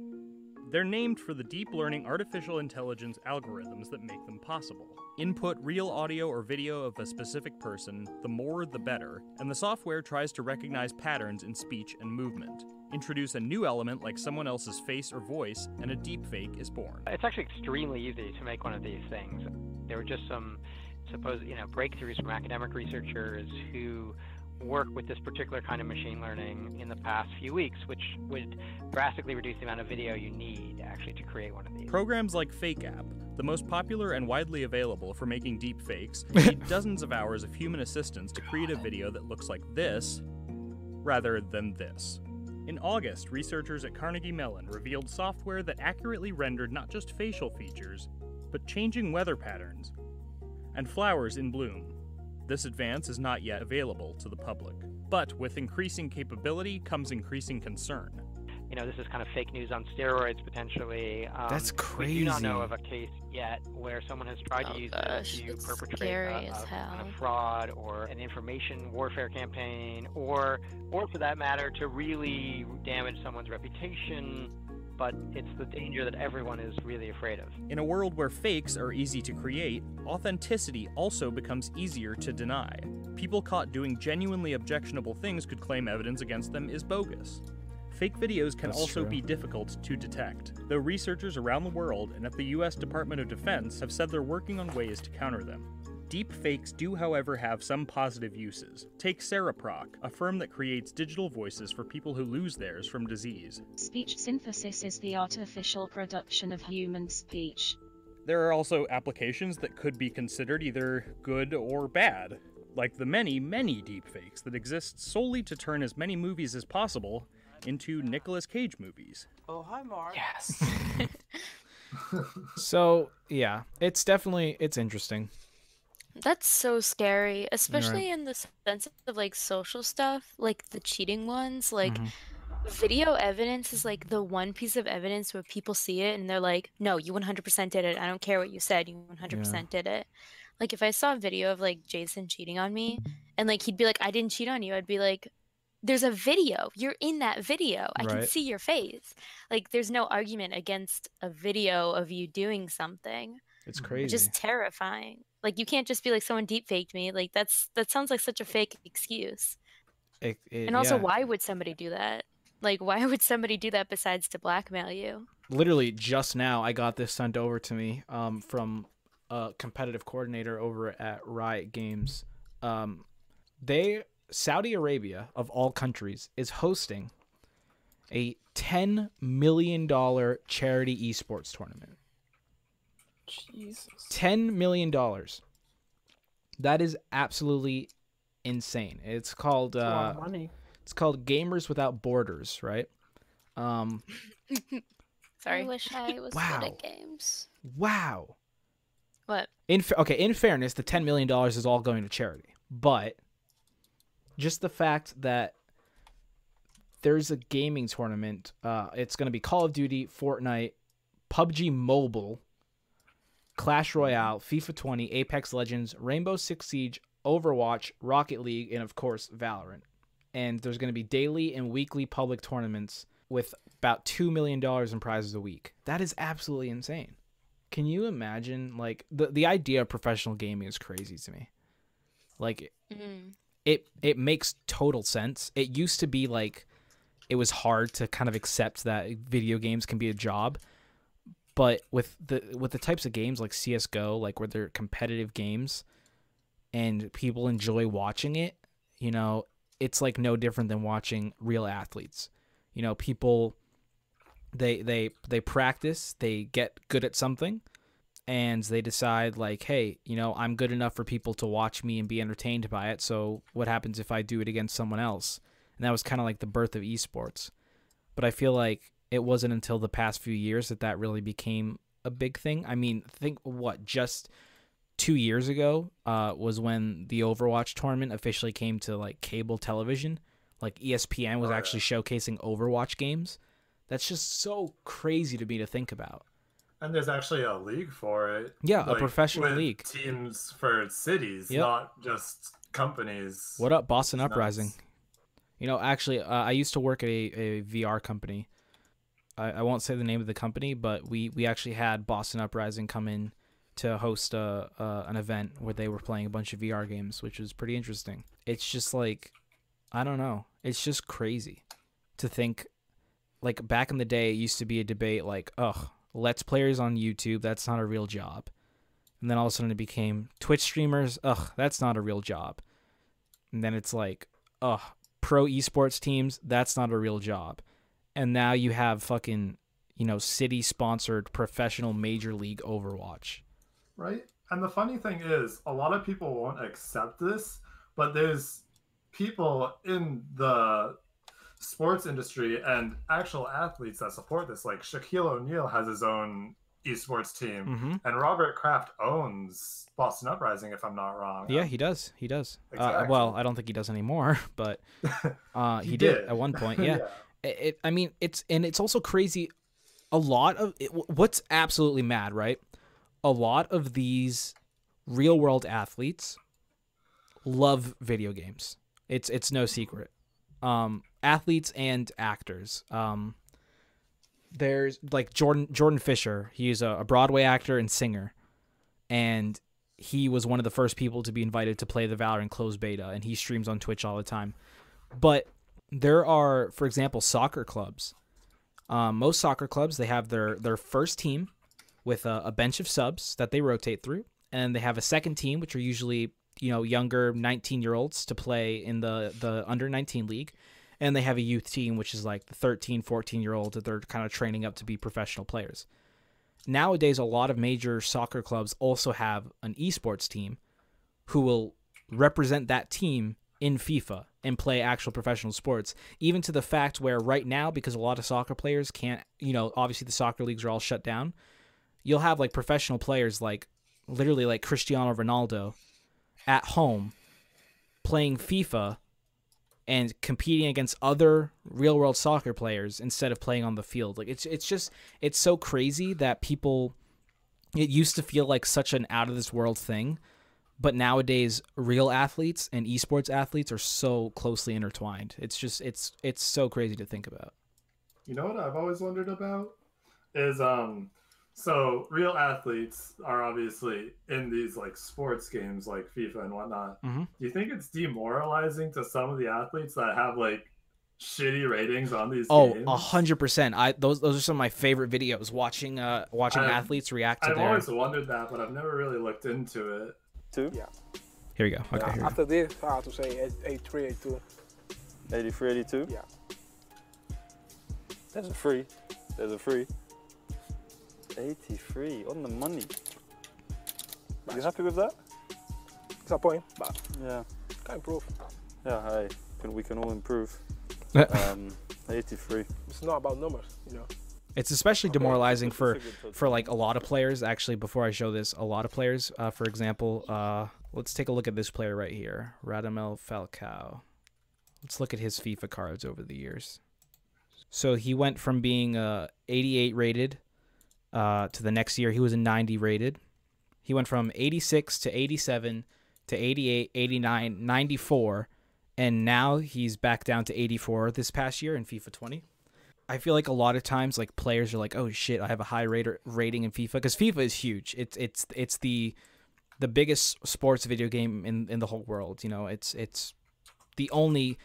They're named for the deep learning artificial intelligence algorithms that make them possible. Input real audio or video of a specific person, the more the better, and the software tries to recognize patterns in speech and movement. Introduce a new element like someone else's face or voice, and a deepfake is born. It's actually extremely easy to make one of these things. There were just some supposed, you know, breakthroughs from academic researchers who work with this particular kind of machine learning in the past few weeks, which would drastically reduce the amount of video you need actually to create one of these. Programs like FakeApp, the most popular and widely available for making deep fakes, need dozens of hours of human assistance to create a video that looks like this rather than this. In August, researchers at Carnegie Mellon revealed software that accurately rendered not just facial features, but changing weather patterns and flowers in bloom. This advance is not yet available to the public. But with increasing capability comes increasing concern. You know, this is kind of fake news on steroids potentially. Um, That's crazy. We do not know of a case yet where someone has tried Oh to use gosh, it to perpetrate scary a, a kind of fraud or an information warfare campaign, or, or for that matter, to really damage someone's reputation. But it's the danger that everyone is really afraid of. In a world where fakes are easy to create, authenticity also becomes easier to deny. People caught doing genuinely objectionable things could claim evidence against them is bogus. Fake videos can That's also true. be difficult to detect, though researchers around the world and at the US Department of Defense have said they're working on ways to counter them. Deep fakes do, however, have some positive uses. Take Cereproc, a firm that creates digital voices for people who lose theirs from disease. Speech synthesis is the artificial production of human speech. There are also applications that could be considered either good or bad, like the many, many deepfakes that exist solely to turn as many movies as possible into Nicolas Cage movies. Oh, hi, Mark. Yes. So yeah, it's definitely it's interesting. That's so scary, especially in the sense of like social stuff, like the cheating ones. Like Mhm. video evidence is like the one piece of evidence where people see it and they're like, "No, you 100% did it. I don't care what you said. You 100% did it." Like if I saw a video of like Jason cheating on me and like he'd be like, "I didn't cheat on you." I'd be like, "There's a video. You're in that video. I can see your face." Like there's no argument against a video of you doing something It's crazy. Just terrifying. Like you can't just be like someone deep faked me. Like that's that sounds like such a fake excuse. It- it- And also, yeah. why would somebody do that? Like why would somebody do that besides to blackmail you? literally just now I got this sent over to me um, from a competitive coordinator over at Riot Games. Um, they Saudi Arabia of all countries is hosting a ten million dollar charity esports tournament. Jesus. Ten million dollars. That is absolutely insane. It's called That's a lot uh, of money. it's called Gamers Without Borders, right? Um, Sorry. I wish I was Wow. good at games. wow. What? In fa- okay, in fairness, the ten million dollars is all going to charity, but just the fact that there's a gaming tournament, uh, it's going to be Call of Duty, Fortnite, PUBG Mobile, Clash Royale, FIFA 20, Apex Legends, Rainbow Six Siege, Overwatch, Rocket League, and of course Valorant. And there's going to be daily and weekly public tournaments with about two million dollars in prizes a week. That is absolutely insane. Can you imagine like the the idea of professional gaming is crazy to me. Like Mm. it it makes total sense. It used to be like it was hard to kind of accept that video games can be a job, but with the with the types of games like CS:GO, like where they're competitive games and people enjoy watching it, you know, it's like no different than watching real athletes. You know, people they they they practice, they get good at something, and they decide like, hey, you know, I'm good enough for people to watch me and be entertained by it. So what happens if I do it against someone else? And that was kind of like the birth of esports. But I feel like it wasn't until the past few years that that really became a big thing. I mean, think what just two years ago uh, was when the Overwatch tournament officially came to like cable television. Like ESPN was Oh, yeah. actually showcasing Overwatch games. That's just so crazy to me to think about. And there's actually a league for it. Yeah, a like, professional with league. Teams for cities, Yep. not just companies. What up, Boston It's nuts. Uprising? You know, actually, uh, I used to work at a, a VR company. I, I won't say the name of the company, but we, we actually had Boston Uprising come in to host a, uh, an event where they were playing a bunch of VR games, which was pretty interesting. It's just like, I don't know. It's just crazy to think. Like back in the day, it used to be a debate like, ugh, let's players on YouTube, that's not a real job. And then all of a sudden it became Twitch streamers, ugh, that's not a real job. And then it's like, ugh, pro esports teams, that's not a real job. And now you have fucking, you know, city sponsored professional major league Overwatch. Right? And the funny thing is, a lot of people won't accept this, but there's people in the sports industry and actual athletes that support this. Like Shaquille O'Neal has his own esports team, Mm-hmm. and Robert Kraft owns Boston Uprising, if I'm not wrong. Yeah, he does. He does. Uh, well, I don't think he does anymore, but uh, he, He did. at one point. Yeah. it, it i mean it's and it's also crazy a lot of it, what's absolutely mad right? A lot of these real world athletes love video games. It's it's no secret. Um athletes and actors. Um there's like jordan jordan fisher he's a, a broadway actor and singer and he was one of the first people to be invited to play the valorant closed beta and he streams on twitch all the time. But there are, for example, soccer clubs. Um, most soccer clubs they have their their first team with a, a bench of subs that they rotate through, and they have a second team, which are usually you know younger 19 year olds to play in the the under 19 league, and they have a youth team, which is like the 13, 14 year olds that they're kind of training up to be professional players. Nowadays, a lot of major soccer clubs also have an esports team who will represent that team in FIFA and play actual professional sports, even to the fact where right now, because a lot of soccer players can't, you know, obviously the soccer leagues are all shut down, you'll have like professional players like literally like Cristiano Ronaldo at home playing FIFA and competing against other real world soccer players instead of playing on the field. Like it's it's just it's so crazy that people it used to feel like such an out of this world thing but nowadays real athletes and esports athletes are so closely intertwined it's just it's it's so crazy to think about You know what I've always wondered about is um so real athletes are obviously in these like sports games like FIFA and whatnot. Mhm. Do you think it's demoralizing to some of the athletes that have like shitty ratings on these oh a hundred percent i those those are some of my favorite videos watching uh watching I've- athletes react to I've their always wondered that, but I've never really looked into it. Two? Yeah. here we go okay Yeah, here we go. after this, I have to say 83, 82. 83, 82? Yeah. There's a free. There's a free. 83 on the money. You happy with that? It's a point, but Yeah. can improve. Yeah, hey, can, we can all improve. um, 83. It's not about numbers, you know. It's especially demoralizing for for like a lot of players. Actually before i show this a lot of players uh, for example uh, let's take a look at this player right here radamel falcao. Let's look at his fifa cards over the years. So he went from being uh, 88 rated uh, to the next year he was a 90 rated. He went from 86 to 87 to 88 89 94 and now he's back down to 84 this past year in fifa 20 I feel like a lot of times like players are like, "Oh shit, I have a high rater rating in FIFA" because FIFA is huge. It's it's it's the the biggest sports video game in in the whole world. You know, it's it's the only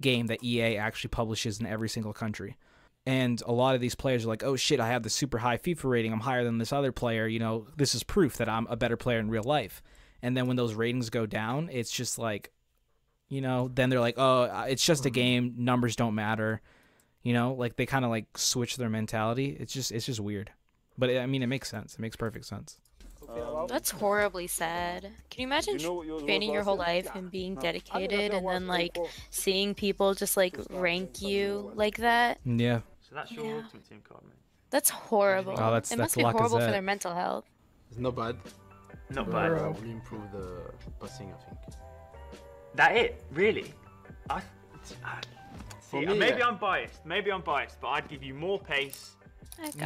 game that EA actually publishes in every single country. And a lot of these players are like, "Oh shit, I have the super high FIFA rating. I'm higher than this other player. You know, this is proof that I'm a better player in real life." And then when those ratings go down, it's just like, you know, then they're like, "Oh, it's just a mm-hmm. game. Numbers don't matter." You know, like they kind of like switch their mentality. It's just it's just weird. But it, I mean, it makes sense. It makes perfect sense. That's horribly sad. Can you imagine You know what training your whole year? life and being dedicated and then like seeing people just like rank you like that? Yeah. So that's your Yeah. ultimate team card, mate. That's horrible. Oh, that's- it that's must be horrible for their mental health. It's not bad. Not But, bad. uh, Will improve the passing, I think. That it? Really? I. I For see, me, maybe yeah. I'm biased. Maybe I'm biased, but I'd give you more pace,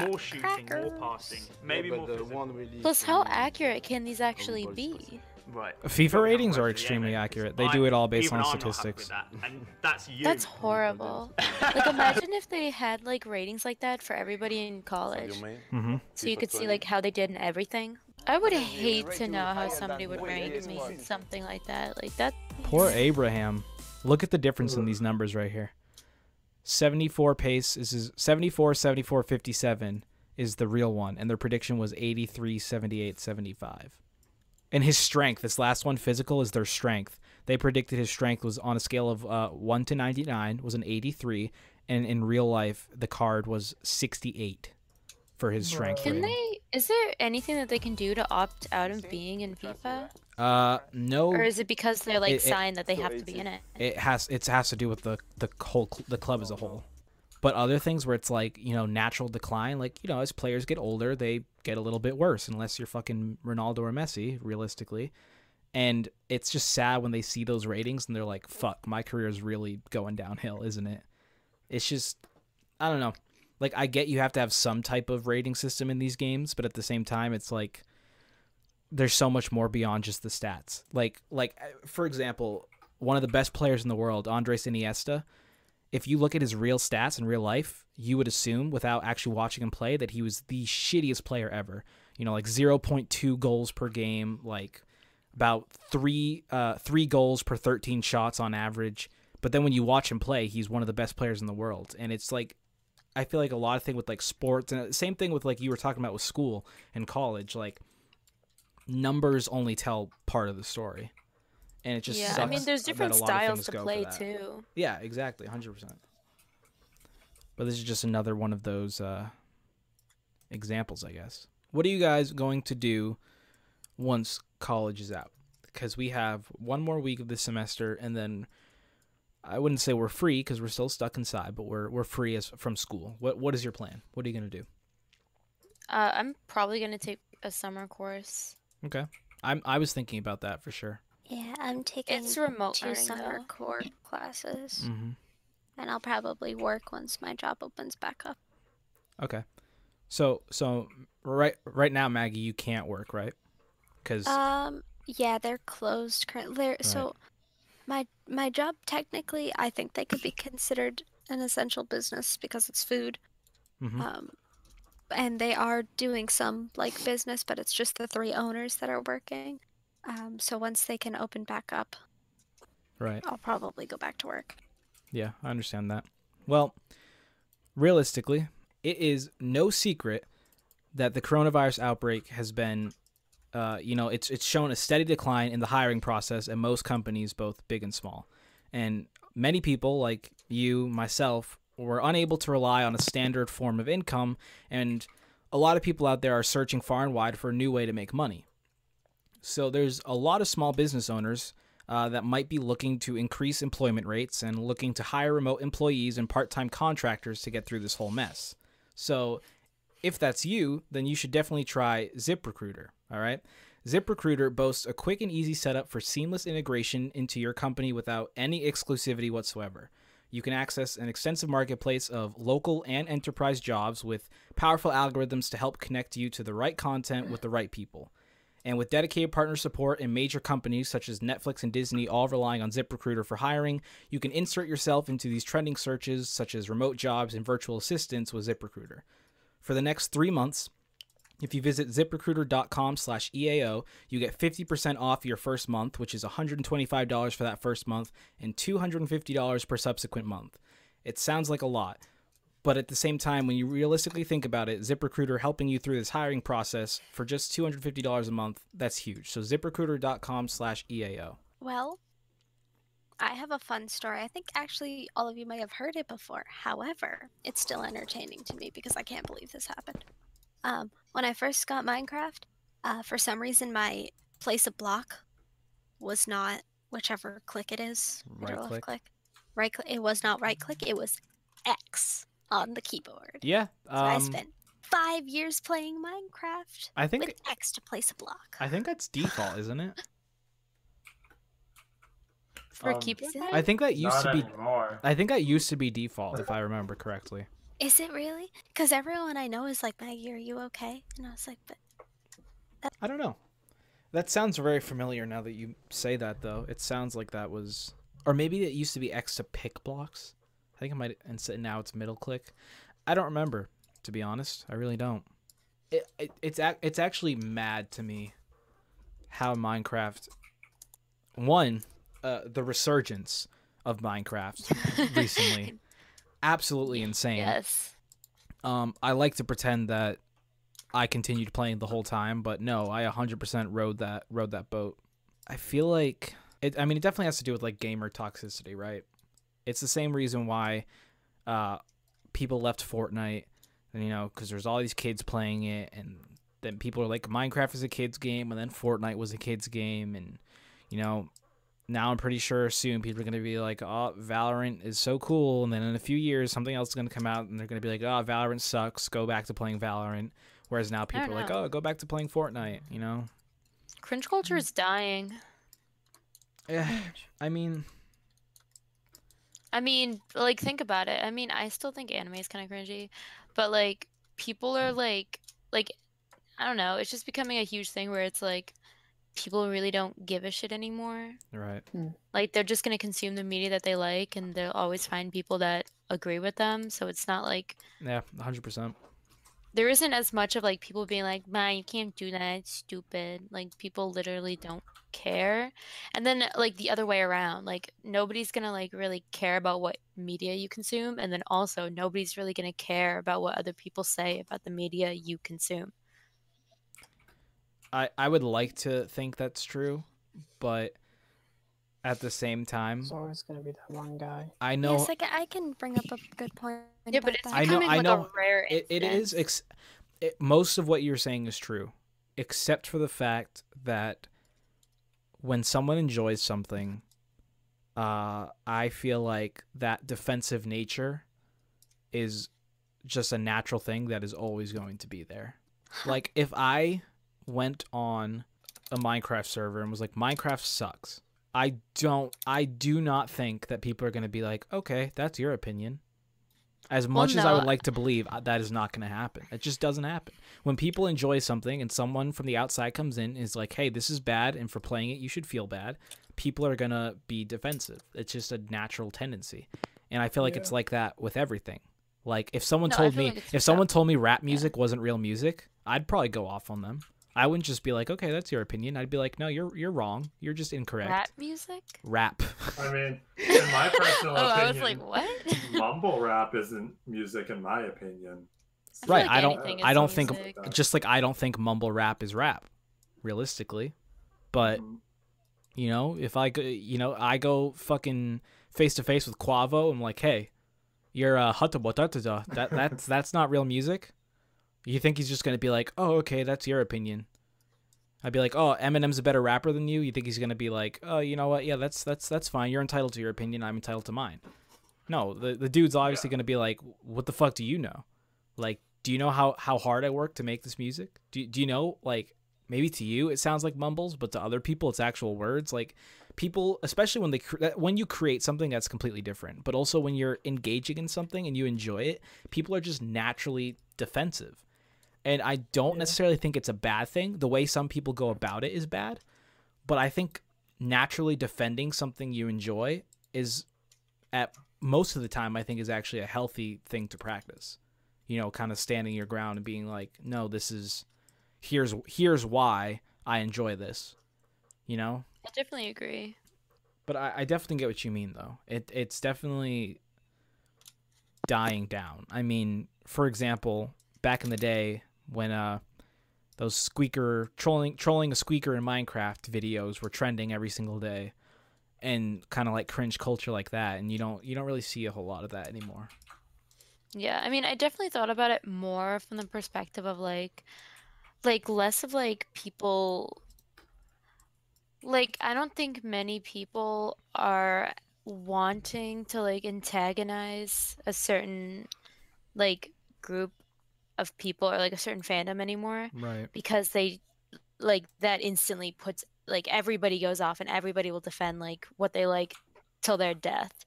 more shooting, more passing, maybe but more. the physical. one really Plus, how accurate can these actually be? Right. FIFA ratings are extremely accurate. They do it all based on I'm statistics. that, and that's you. That's horrible. like, imagine if they had like ratings like that for everybody in college. Mhm. So you could see like how they did in everything. I would hate to know how somebody would rank me something like that. Like that. Poor Abraham. Look at the difference in these numbers right here. 74 pace is is 74 74 57 is the real one and their prediction was 83 78 75. And his strength, this last one physical is their strength. They predicted his strength was on a scale of uh, 1 to 99 was an 83 and in real life the card was 68 for his strength. Can rating. they? Is there anything that they can do to opt out of being in FIFA? Uh no. Or is it because they're like It- it- signed that they have to be in it? it has it has to do with the the whole cl- the club as a whole. But other things where it's like you know natural decline like you know as players get older they get a little bit worse unless you're fucking ronaldo or messi realistically. And it's just sad when they see those ratings and they're like fuck my career is really going downhill isn't it? It's just i don't know. Like i get you have to have some type of rating system in these games but at the same time it's like there's so much more beyond just the stats. Like like uh, for example, one of the best players in the world, Andres Iniesta, if you look at his real stats in real life, you would assume without actually watching him play that he was the shittiest player ever. You know, like 0.2 goals per game, like about 3 uh 3 goals per 13 shots on average. But then when you watch him play, he's one of the best players in the world. And it's like I feel like a lot of thing with like sports and same thing with like you were talking about with school and college, like numbers only tell part of the story. And it just yeah, I mean, there's different a lot of styles to play too. Yeah, exactly, 100%. But this is just another one of those uh examples, I guess. What are you guys going to do once college is out? Because we have one more week of this semester and then I wouldn't say we're free because we're still stuck inside, but we're we're free as from school. What what is your plan? What are you gonna do? Uh, I'm probably gonna take a summer course. Okay, I'm I was thinking about that for sure. Yeah, I'm taking It's remote two learning, summer though. core classes, Mm-hmm. and I'll probably work once my job opens back up. Okay, so so right right now, Maggie, you can't work, right? Because Um, yeah, they're closed currently. They're, So, my my job technically, I think they could be considered an essential business because it's food. Mhm. Um, and they are doing some like business, but it's just the three owners that are working. Um, so once they can open back up, right. I'll probably go back to work. Yeah, I understand that. Well, realistically, it is no secret that the coronavirus outbreak has been, uh, you know, it's it's shown a steady decline in the hiring process at most companies, both big and small, and many people like you, myself, were unable to rely on a standard form of income, and a lot of people out there are searching far and wide for a new way to make money. So there's a lot of small business owners uh, that might be looking to increase employment rates and looking to hire remote employees and part-time contractors to get through this whole mess. So if that's you, then you should definitely try ZipRecruiter. All right. ZipRecruiter boasts a quick and easy setup for seamless integration into your company without any exclusivity whatsoever. You can access an extensive marketplace of local and enterprise jobs with powerful algorithms to help connect you to the right content with the right people. And with dedicated partner support and major companies such as Netflix and Disney all relying on ZipRecruiter for hiring, you can insert yourself into these trending searches such as remote jobs and virtual assistants with ZipRecruiter. For the next three months, if you visit ziprecruiter.com slash EAO, you get 50% off your first month, which is $125 for that first month and $250 per subsequent month. It sounds like a lot, but at the same time, when you realistically think about it, ZipRecruiter helping you through this hiring process for just $250 a month, that's huge. So ziprecruiter.com slash EAO. Well, I have a fun story. I think actually all of you may have heard it before. However, it's still entertaining to me because I can't believe this happened. Um, when I first got Minecraft, uh, for some reason my place a block was not whichever click it is. Right click? click. Right click. It was not right click. It was X on the keyboard. Yeah. So I Um, spent five years playing Minecraft I think with X to place a block. I think that's default, isn't it? For Um, keeping I think that used to be. anymore. I think that used to be default, if I remember correctly. Is it really? Because everyone I know is like, Maggie, are you okay? And I was like, but I don't know. That sounds very familiar now that you say that, though. It sounds like that was, or maybe it used to be X to pick blocks. I think it might, and so now it's middle click. I don't remember, to be honest. I really don't. It, it it's ac- it's actually mad to me how Minecraft one uh, the resurgence of Minecraft recently absolutely insane. Yes. Um, I like to pretend that I continued playing the whole time, but no, I 100% rode that rode that boat. I feel like it. I mean, it definitely has to do with like gamer toxicity, right? It's the same reason why uh, people left Fortnite, and you know, because there's all these kids playing it, and then people are like, Minecraft is a kids game, and then Fortnite was a kids game, and you know, now I'm pretty sure soon people are going to be like, oh, Valorant is so cool. And then in a few years, something else is going to come out and they're going to be like, oh, Valorant sucks. Go back to playing Valorant. Whereas now people are like, oh, go back to playing Fortnite, you know? Cringe culture is dying. Yeah. I mean, I mean, like, think about it. I mean, I still think anime is kind of cringy, but like, people are like, like, I don't know. It's just becoming a huge thing where it's like, people really don't give a shit anymore. right. Hmm. Like, they're just gonna consume the media that they like, and they'll always find people that agree with them. So it's not like Yeah, 100%. there isn't as much of like people being like, "Man, you can't do that. It's stupid." Like people literally don't care. And then like the other way around, like nobody's gonna like really care about what media you consume, and then also nobody's really gonna care about what other people say about the media you consume. I, I would like to think that's true, but at the same time, It's always gonna be that one guy. I know. yes, I can, I can bring up a good point. Yeah, but it's that. I know. becoming I like know. a rare it, it is. Ex- it, most of what you're saying is true, except for the fact that when someone enjoys something, uh, I feel like that defensive nature is just a natural thing that is always going to be there. Like if I went on a Minecraft server and was like Minecraft sucks. I don't I do not think that people are going to be like, "Okay, that's your opinion." As Well, much as I would like to believe, uh, that is not going to happen. It just doesn't happen. When people enjoy something and someone from the outside comes in and is like, "Hey, this is bad and for playing it you should feel bad." People are going to be defensive. It's just a natural tendency. And I feel like it's like that with everything. Like if someone No, told me like if someone told me rap music wasn't real music, I'd probably go off on them. I wouldn't just be like, "Okay, that's your opinion." I'd be like, "No, you're you're wrong. You're just incorrect." rap music. Rap. I mean, in my personal Oh, opinion, I was like, what? mumble rap isn't music, in my opinion. I right. like I don't I don't think music. just like I don't think mumble rap is rap realistically. But Mhm. you know, if I go, you know, I go fucking face to face with Quavo, I'm like, "Hey, you're uh hutabotatata. That that's that's not real music." You think he's just to be like, "Oh, okay, that's your opinion." I'd be like, "Oh, Eminem's a better rapper than you." You think he's to be like, "Oh, you know what? Yeah, that's that's that's fine. You're entitled to your opinion. I'm entitled to mine." No, the the dude's obviously going to be like, "What the fuck do you know? Like, do you know how how hard I work to make this music? Do do you know like maybe to you it sounds like mumbles, but to other people it's actual words. Like people, especially when they when you create something that's completely different, but also when you're engaging in something and you enjoy it, people are just naturally defensive. And I don't necessarily think it's a bad thing. The way some people go about it is bad, but I think naturally defending something you enjoy is at most of the time I think is actually a healthy thing to practice. You know, kind of standing your ground and being like, "No, this is here's here's why I enjoy this." You know? I definitely agree. But I, I definitely get what you mean though. It it's definitely dying down. I mean, for example, back in the day when uh those squeaker trolling trolling a squeaker in Minecraft videos were trending every single day and kind of like cringe culture like that and you don't you don't really see a whole lot of that anymore. Yeah, I mean, I definitely thought about it more from the perspective of like, like less of like people. Like, I don't think many people are wanting to like antagonize a certain like group of people or like a certain fandom anymore. Right. Because they like that instantly puts like everybody goes off and everybody will defend like what they like till their death.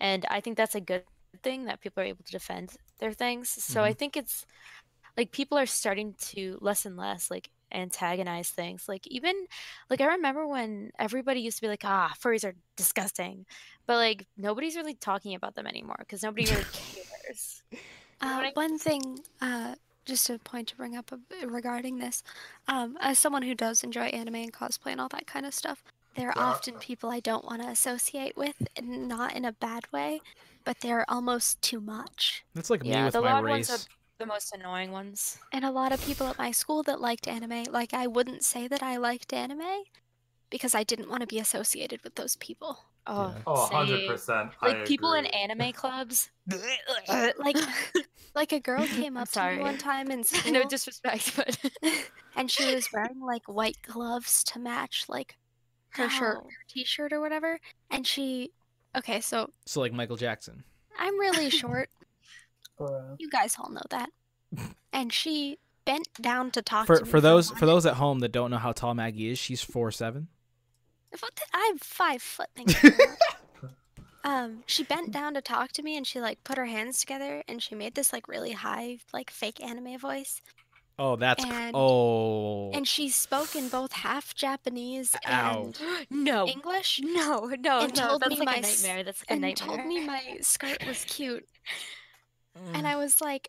And I think that's a good thing that people are able to defend their things. So I Mhm. think it's like people are starting to less and less like antagonize things. Like even like I remember when everybody used to be like, ah, furries are disgusting, but like nobody's really talking about them anymore because nobody really cares. Uh, one thing, uh, just a point to bring up regarding this, um, as someone who does enjoy anime and cosplay and all that kind of stuff, there are Yeah. often people I don't want to associate with, and not in a bad way, but they're almost too much. That's like me yeah, with the my loud race. ones are the most annoying ones. And a lot of people at my school that liked anime, like I wouldn't say that I liked anime because I didn't want to be associated with those people. Oh, Oh, same. 100%. I Like people in anime clubs. like like a girl came up to me one time in school. no disrespect, but and she was wearing like white gloves to match like her shirt, her t-shirt or whatever. And she, okay, so So like Michael Jackson. I'm really short. You guys all know that. And she bent down to talk For to me. for those for those at home that don't know how tall Maggie is, she's four seven. I'm five foot. Um, she bent down to talk to me, and she like put her hands together, and she made this like really high, like fake anime voice. Oh, that's And- oh. And she spoke in both half Japanese Ow. and no, English. no, no, and no. told that's me like my a nightmare. That's like a and nightmare. told me my skirt was cute. Mm. And I was like,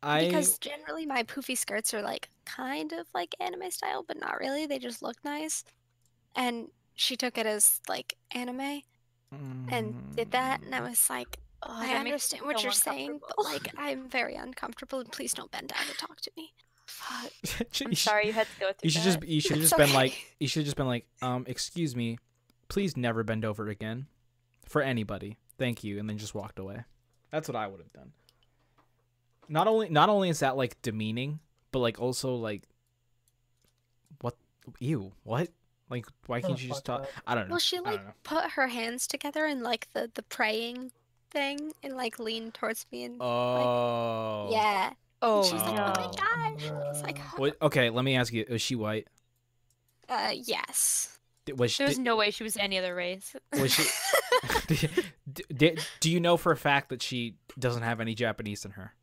I because generally my poofy skirts are like kind of like anime style, but not really. They just look nice. And she took it as like anime and did that, and I was like, oh, I that makes me understand what you're saying, but like I'm very uncomfortable, and please don't bend down to talk to me. I'm sorry you had to go through You should that. just you should have It's just been like you should have just been like um excuse me, please never bend over again, for anybody. Thank you, and then just walked away. That's what I would have done. Not only not only is that like demeaning, but like also like what ew what like why can't you just talk? I don't know. Well, she like put her hands together in like the the praying thing, and like leaned towards me, and like Oh. yeah. And Oh, she was like, oh my gosh. I was like, What, okay, let me ask you: Is she white? uh, yes. Was she? There was did- no way she was any other race. was she? d- d- do you know for a fact that she doesn't have any Japanese in her?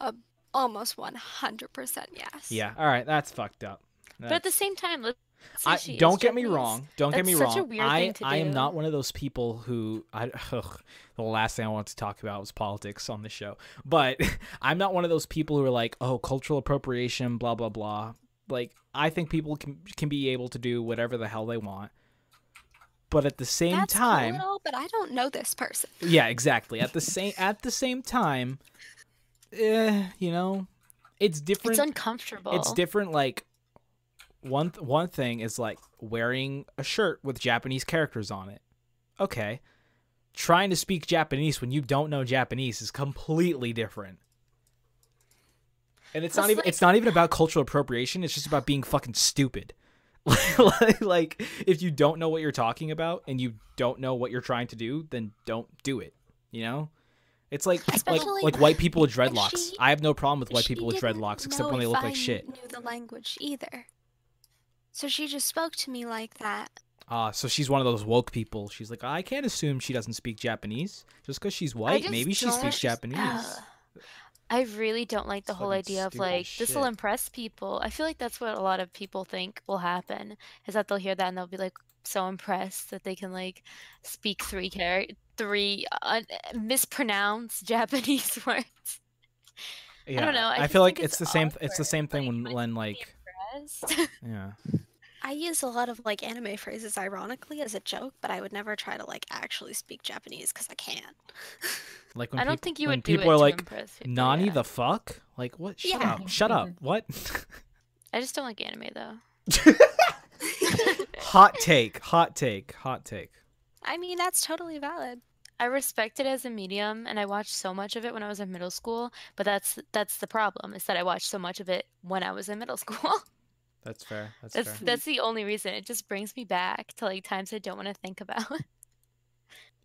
Uh, almost 100% yes. Yeah. All right, that's fucked up. But at the same time, let's say I, don't get me wrong. Don't get me wrong. I I am not one of those people who I ugh, the last thing I want to talk about was politics on the show. But I'm not one of those people who are like, "Oh, cultural appropriation, blah blah blah." Like I think people can can be able to do whatever the hell they want. But at the same That's time, cool but I don't know this person. yeah, exactly. At the same at the same time, eh, you know, it's different. It's uncomfortable. It's different. Like one th- one thing is like wearing a shirt with Japanese characters on it. Okay, trying to speak Japanese when you don't know Japanese is completely different. And it's not even like- it's not even about cultural appropriation. It's just about being fucking stupid. like, like if you don't know what you're talking about and you don't know what you're trying to do, then don't do it. You know? It's like like Especially like white people with dreadlocks. she- I have no problem with white people with dreadlocks except when they look I like shit. knew the language either. So she just spoke to me like that. Ah, so she's one of those woke people. She's like, I can't assume she doesn't speak Japanese just because she's white. Maybe she speaks Japanese. Ugh. I really don't like the whole idea of like this will impress people. I feel like that's what a lot of people think will happen is that they'll hear that and they'll be like so impressed that they can like speak three char- three uh, mispronounced Japanese words. Yeah, don't know, I I, feel like it's it's the same. It's the same thing when when like Impressed. yeah. I use a lot of like anime phrases ironically as a joke, but I would never try to like actually speak Japanese because I can't. Like when I don't peop- think you when would do people it are to like impress people, Nani yeah. the fuck? Like what? Shut Yeah. up! Shut up! What? I just don't like anime though. hot take! Hot take! Hot take! I mean, that's totally valid. I respect it as a medium and I watched so much of it when I was in middle school, but that's that's the problem is that I watched so much of it when I was in middle school. That's fair. That's, That's fair. that's the only reason. It just brings me back to like times I don't want to think about.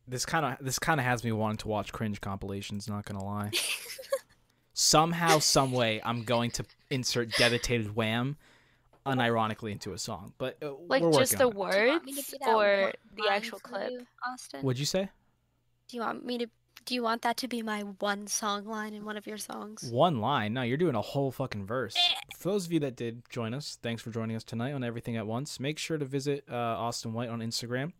This kind of this kind of has me wanting to watch cringe compilations. Not gonna lie. Somehow, some way, I'm going to insert "Devastated Wham" unironically into a song, but uh, like we're just the on it. me to words be or the actual clip. you, Austin? What'd you say? Do you want me to? Do you want that to be my one song line in one of your songs? One line. No, you're doing a whole fucking verse. For those of you that did join us, thanks for joining us tonight on Everything at Once. Make sure to visit uh, Austin White on Instagram.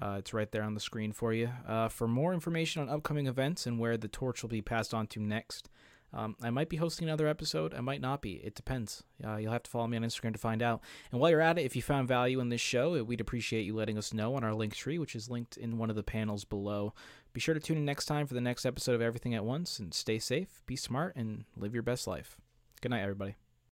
Uh, it's right there on the screen for you. Uh, for more information on upcoming events and where the torch will be passed on to next, um, I might be hosting another episode. I might not be. It depends. Uh, you'll have to follow me on Instagram to find out. And while you're at it, if you found value in this show, we'd appreciate you letting us know on our link tree, which is linked in one of the panels below. Be sure to tune in next time for the next episode of Everything at Once and stay safe, be smart, and live your best life. Good night, everybody.